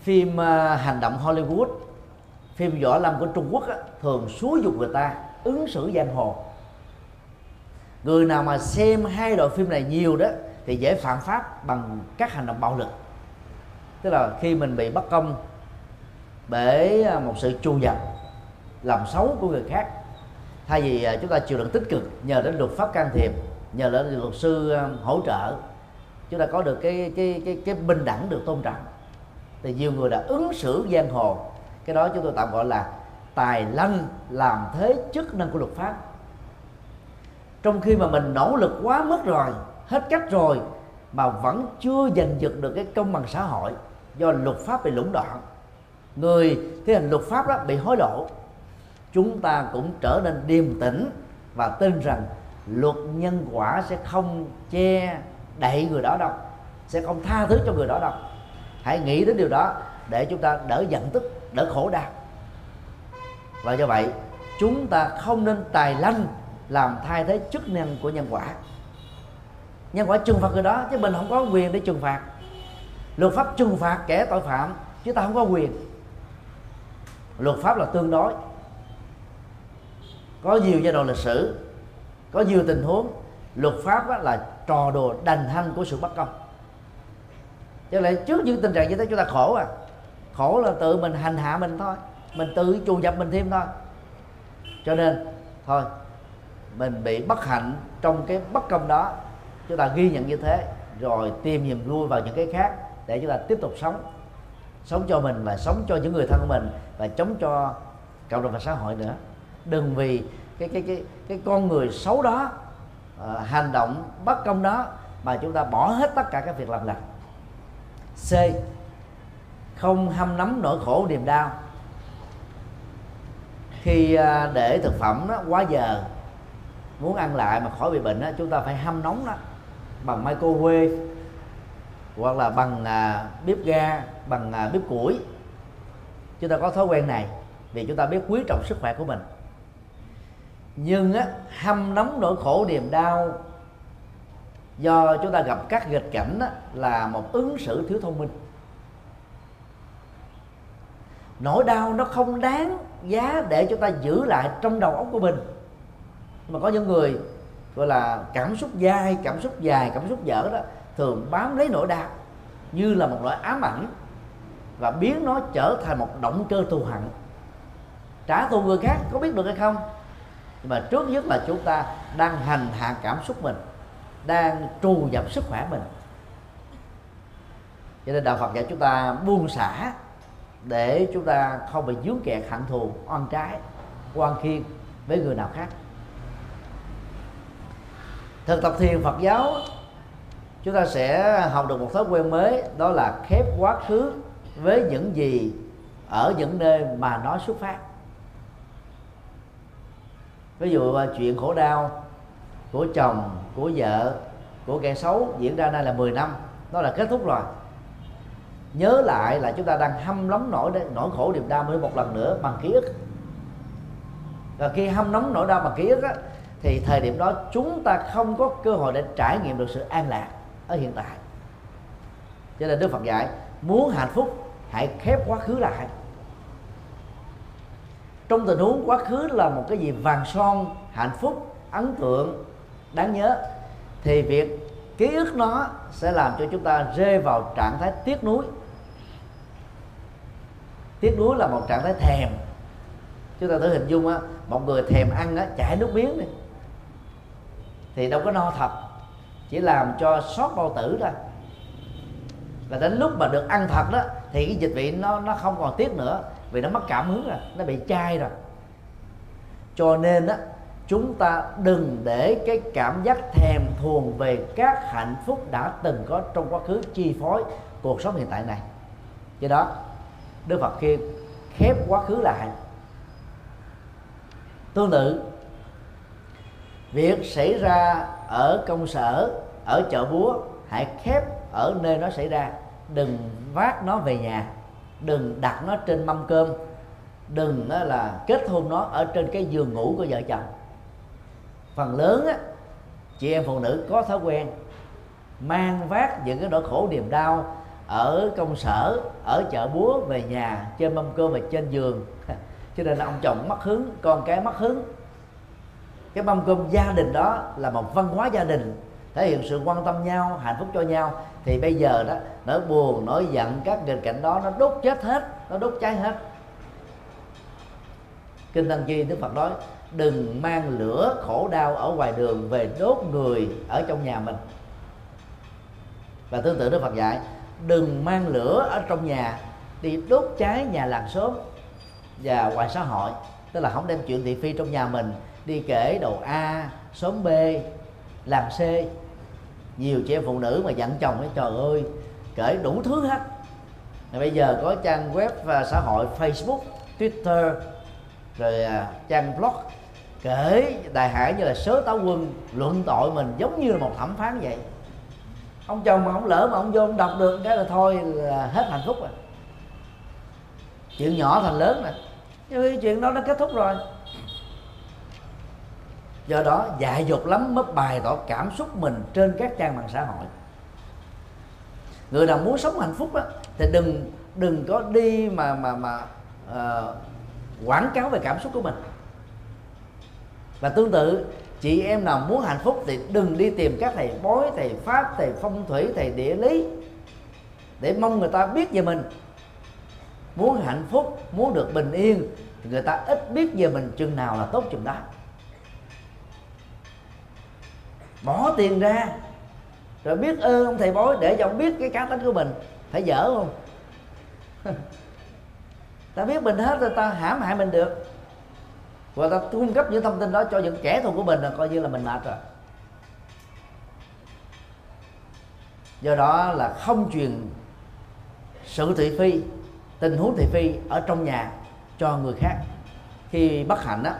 Phim uh, hành động Hollywood phim võ lâm của Trung Quốc á, thường xúi dục người ta ứng xử giang hồ. Người nào mà xem hai loại phim này nhiều đó thì dễ phạm pháp bằng các hành động bạo lực. Tức là khi mình bị bất công bởi à, một sự chu dập làm xấu của người khác thay vì à, chúng ta chịu đựng tích cực nhờ đến luật pháp can thiệp nhờ đến luật sư à, hỗ trợ chúng ta có được cái cái cái cái bình đẳng được tôn trọng. Thì nhiều người đã ứng xử giang hồ cái đó chúng tôi tạm gọi là tài lanh làm thế chức năng của luật pháp. Trong khi mà mình nỗ lực quá mức rồi, hết cách rồi, mà vẫn chưa giành giật được cái công bằng xã hội do luật pháp bị lũng đoạn. Người thi hành luật pháp đó bị hối lộ. Chúng ta cũng trở nên điềm tĩnh và tin rằng luật nhân quả sẽ không che đậy người đó đâu, sẽ không tha thứ cho người đó đâu. Hãy nghĩ đến điều đó để chúng ta đỡ giận tức đỡ khổ đau. Và do vậy, chúng ta không nên tài lanh làm thay thế chức năng của nhân quả. Nhân quả trừng phạt người đó, chứ mình không có quyền để trừng phạt. Luật pháp trừng phạt kẻ tội phạm, chứ ta không có quyền. Luật pháp là tương đối. Có nhiều giai đoạn lịch sử, có nhiều tình huống, luật pháp là trò đùa đành hanh của sự bất công. Cho nên trước những tình trạng như thế, chúng ta khổ à khổ là tự mình hành hạ mình thôi. Mình tự trù dập mình thêm thôi. Cho nên thôi mình bị bất hạnh trong cái bất công đó. Chúng ta ghi nhận như thế rồi tìm niềm vui vào những cái khác để chúng ta tiếp tục sống. Sống cho mình và sống cho những người thân của mình và chống cho cộng đồng và xã hội nữa. Đừng vì cái cái cái cái con người xấu đó uh, hành động bất công đó mà chúng ta bỏ hết tất cả các việc làm lành. C không hâm nóng nỗi khổ niềm đau. Khi à, để thực phẩm đó quá giờ muốn ăn lại mà khỏi bị bệnh đó, chúng ta phải hâm nóng đó bằng microwave hoặc là bằng à, bếp ga bằng à, bếp củi. Chúng ta có thói quen này vì chúng ta biết quý trọng sức khỏe của mình. Nhưng á, hâm nóng nỗi khổ niềm đau do chúng ta gặp các nghịch cảnh đó, là một ứng xử thiếu thông minh nỗi đau nó không đáng giá để chúng ta giữ lại trong đầu óc của mình. Mà có những người gọi là cảm xúc dai, cảm xúc dài, cảm xúc dở đó, thường bám lấy nỗi đau như là một loại ám ảnh và biến nó trở thành một động cơ thù hận trả thù người khác có biết được hay không? Nhưng mà trước nhất là chúng ta đang hành hạ cảm xúc mình, đang trù dập sức khỏe mình. Cho nên đạo Phật dạy chúng ta buông xả để chúng ta không bị dướng kẹt hạnh thù, oan trái quan khiên với người nào khác. Thực tập thiền Phật giáo, chúng ta sẽ học được một thói quen mới, đó là khép quá khứ với những gì ở những nơi mà nó xuất phát. Ví dụ chuyện khổ đau của chồng, của vợ, của kẻ xấu diễn ra nay là 10 năm nó là kết thúc rồi nhớ lại là chúng ta đang hâm nóng nỗi nỗi khổ niềm đau mới một lần nữa bằng ký ức. Và khi hâm nóng nỗi đau bằng ký ức á, thì thời điểm đó chúng ta không có cơ hội để trải nghiệm được sự an lạc ở hiện tại. Cho nên đức phật dạy muốn hạnh phúc hãy khép quá khứ lại. Trong tình huống quá khứ là một cái gì vàng son hạnh phúc ấn tượng đáng nhớ thì việc ký ức nó sẽ làm cho chúng ta rơi vào trạng thái tiếc nuối tiếc nuối là một trạng thái thèm. Chúng ta thử hình dung á, một người thèm ăn á chảy nước miếng đi. Thì đâu có no thật, chỉ làm cho sót bao tử thôi. Và đến lúc mà được ăn thật đó, thì cái dịch vị nó nó không còn tiếc nữa, vì nó mất cảm hứng rồi, nó bị chai rồi. Cho nên á, chúng ta đừng để cái cảm giác thèm thuồng về các hạnh phúc đã từng có trong quá khứ chi phối cuộc sống hiện tại này. Do đó đức phật khuyên khép quá khứ lại tương tự việc xảy ra ở công sở ở chợ búa hãy khép ở nơi nó xảy ra. Đừng vác nó về nhà đừng đặt nó trên mâm cơm đừng là kết hôn nó ở trên cái giường ngủ của vợ chồng. Phần lớn á, chị em phụ nữ có thói quen mang vác những cái nỗi khổ niềm đau ở công sở, ở chợ búa về nhà trên mâm cơm và trên giường. Cho nên ông chồng mất hứng, con cái mất hứng. Cái mâm cơm gia đình đó là một văn hóa gia đình, thể hiện sự quan tâm nhau, hạnh phúc cho nhau. Thì bây giờ đó, nỗi buồn, nỗi giận, các nghịch cảnh đó, nó đốt chết hết, nó đốt cháy hết. Kinh tăng chi đức phật nói, đừng mang lửa khổ đau ở ngoài đường về đốt người ở trong nhà mình. Và tương tự đức phật dạy đừng mang lửa ở trong nhà, đi đốt cháy nhà làng xóm và ngoài xã hội. Tức là không đem chuyện thị phi trong nhà mình, đi kể đầu a, xóm b làm c. Nhiều chị em phụ nữ mà dặn chồng ấy, trời ơi, kể đủ thứ hết. Rồi bây giờ có trang web và xã hội facebook, twitter, rồi à, trang blog kể đại hải như là sớ táo quân luận tội mình giống như là một thẩm phán vậy ông chồng mà ông lỡ mà ông vô ông đọc được cái là thôi là hết hạnh phúc rồi. Chuyện nhỏ thành lớn rồi. Nhưng chuyện đó nó kết thúc rồi. Do đó dại dột lắm mới bày tỏ cảm xúc mình trên các trang mạng xã hội. Người nào muốn sống hạnh phúc đó thì đừng đừng có đi mà mà mà uh, quảng cáo về cảm xúc của mình. Và tương tự chị em nào muốn hạnh phúc thì đừng đi tìm các thầy bói, thầy pháp, thầy phong thủy, thầy địa lý để mong người ta biết về mình. Muốn hạnh phúc, muốn được bình yên thì người ta ít biết về mình, chừng nào là tốt chừng đó. Bỏ tiền ra, rồi biết ơn ông thầy bói để cho ông biết cái cá tính của mình. Phải dở không? Ta biết mình hết rồi, ta hãm hại mình được và ta cung cấp những thông tin đó cho những kẻ thù của mình là coi như là mình mệt rồi. Do đó là không truyền sự thị phi, tình huống thị phi ở trong nhà cho người khác. Khi bất hạnh á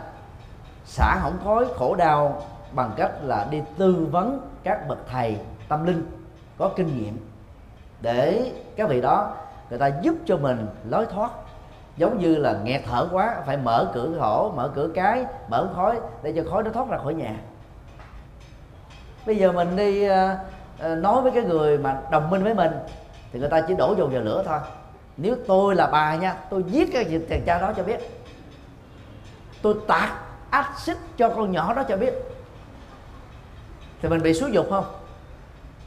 xả hỏng khói, khổ đau bằng cách là đi tư vấn các bậc thầy tâm linh có kinh nghiệm để các vị đó người ta giúp cho mình lối thoát giống như là nghẹt thở quá phải mở cửa khổ mở cửa cái mở khói để cho khói nó thoát ra khỏi nhà. Bây giờ mình đi uh, nói với cái người mà đồng minh với mình thì người ta chỉ đổ dầu vào lửa thôi. Nếu tôi là bà nha tôi giết cái chàng cha đó cho biết. Tôi tạt axit cho con nhỏ đó cho biết. Thì mình bị xúi dục không?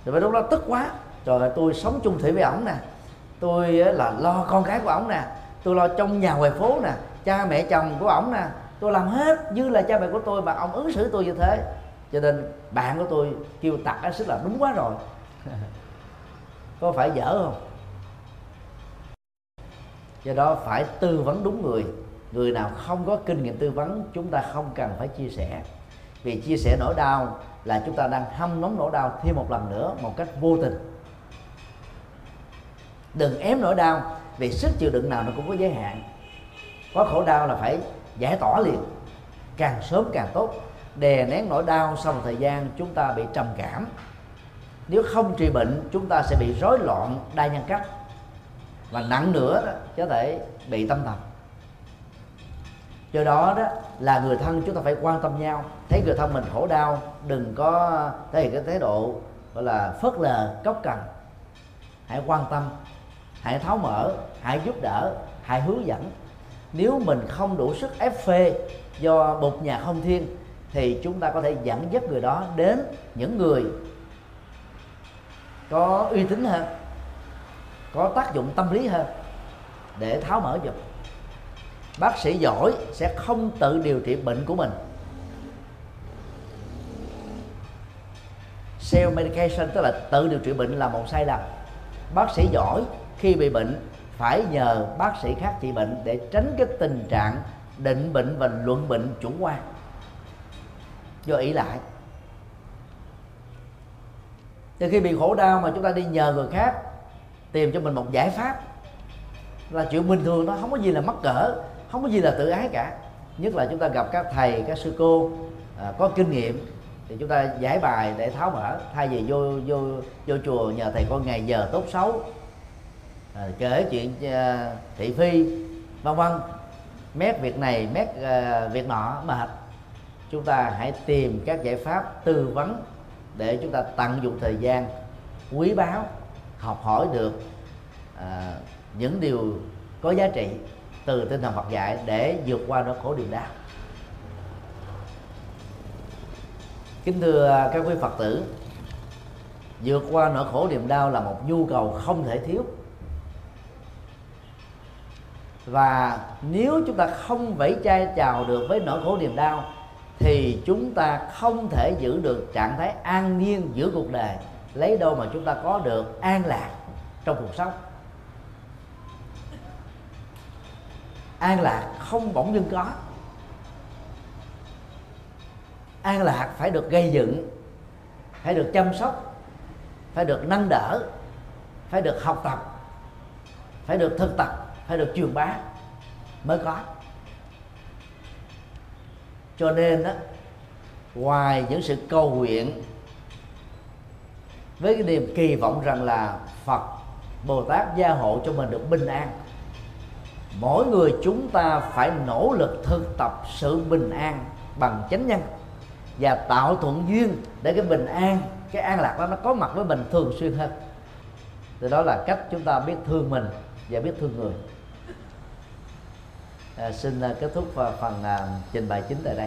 Thì lúc đó tức quá. Rồi tôi sống chung thủy với ổng nè. Tôi là lo con cái của ổng nè tôi lo trong nhà ngoài phố nè cha mẹ chồng của ổng nè tôi làm hết như là cha mẹ của tôi mà ông ứng xử tôi như thế. Cho nên bạn của tôi kêu tặc axit là đúng quá rồi. Có phải dở không? Do đó phải tư vấn đúng người. Người nào không có kinh nghiệm tư vấn chúng ta không cần phải chia sẻ. Vì chia sẻ nỗi đau là chúng ta đang hâm nóng nỗi đau thêm một lần nữa một cách vô tình. Đừng ém nỗi đau vì sức chịu đựng nào nó cũng có giới hạn. Có khổ đau là phải giải tỏa liền. Càng sớm càng tốt. Đè nén nỗi đau sau một thời gian, chúng ta bị trầm cảm. Nếu không trị bệnh, chúng ta sẽ bị rối loạn đa nhân cách. Và nặng nữa đó, có thể bị tâm thần. Do đó đó, là người thân chúng ta phải quan tâm nhau. Thấy người thân mình khổ đau, đừng có thể hiện cái thái độ, gọi là phớt lờ, cốc cần hãy quan tâm, hãy tháo mở hãy giúp đỡ, hãy hướng dẫn. Nếu mình không đủ sức ép phê do bột nhà không thiên, thì chúng ta có thể dẫn dắt người đó đến những người có uy tín hơn, có tác dụng tâm lý hơn để tháo mở giùm. Bác sĩ giỏi sẽ không tự điều trị bệnh của mình. Self medication tức là tự điều trị bệnh là một sai lầm. Bác sĩ giỏi khi bị bệnh phải nhờ bác sĩ khác trị bệnh để tránh cái tình trạng định bệnh và luận bệnh chủ quan. Do ý lại. Thì khi bị khổ đau mà chúng ta đi nhờ người khác tìm cho mình một giải pháp là chuyện bình thường nó không có gì là mắc cỡ không có gì là tự ái cả. Nhất là chúng ta gặp các thầy các sư cô à, có kinh nghiệm thì chúng ta giải bài để tháo mở. Thay vì vô vô vô chùa nhờ thầy con ngày giờ tốt xấu à, kể chuyện à, thị phi vân vân. Mét việc này mét ờ, à, việc nọ mệt chúng ta hãy tìm các giải pháp tư vấn để chúng ta tận dụng thời gian quý báu học hỏi được à, những điều có giá trị từ tinh thần Phật dạy để vượt qua nỗi khổ niềm đau. Kính thưa các quý Phật tử vượt qua nỗi khổ niềm đau là một nhu cầu không thể thiếu và nếu chúng ta không vẫy chai chào được với nỗi khổ niềm đau, thì chúng ta không thể giữ được trạng thái an nhiên giữa cuộc đời, lấy đâu mà chúng ta có được an lạc trong cuộc sống. An lạc không bỗng dưng có. An lạc phải được gây dựng, phải được chăm sóc, phải được nâng đỡ, phải được học tập, phải được thực tập phải được truyền bá mới có. Cho nên đó, ngoài những sự cầu nguyện với cái niềm kỳ vọng rằng là Phật, Bồ Tát gia hộ cho mình được bình an, mỗi người chúng ta phải nỗ lực thực tập sự bình an bằng chánh nhân và tạo thuận duyên để cái bình an, cái an lạc đó nó có mặt với mình thường xuyên hơn. Thì đó là cách chúng ta biết thương mình và biết thương người à, xin ờ, kết thúc phần à, trình bày chính tại đây.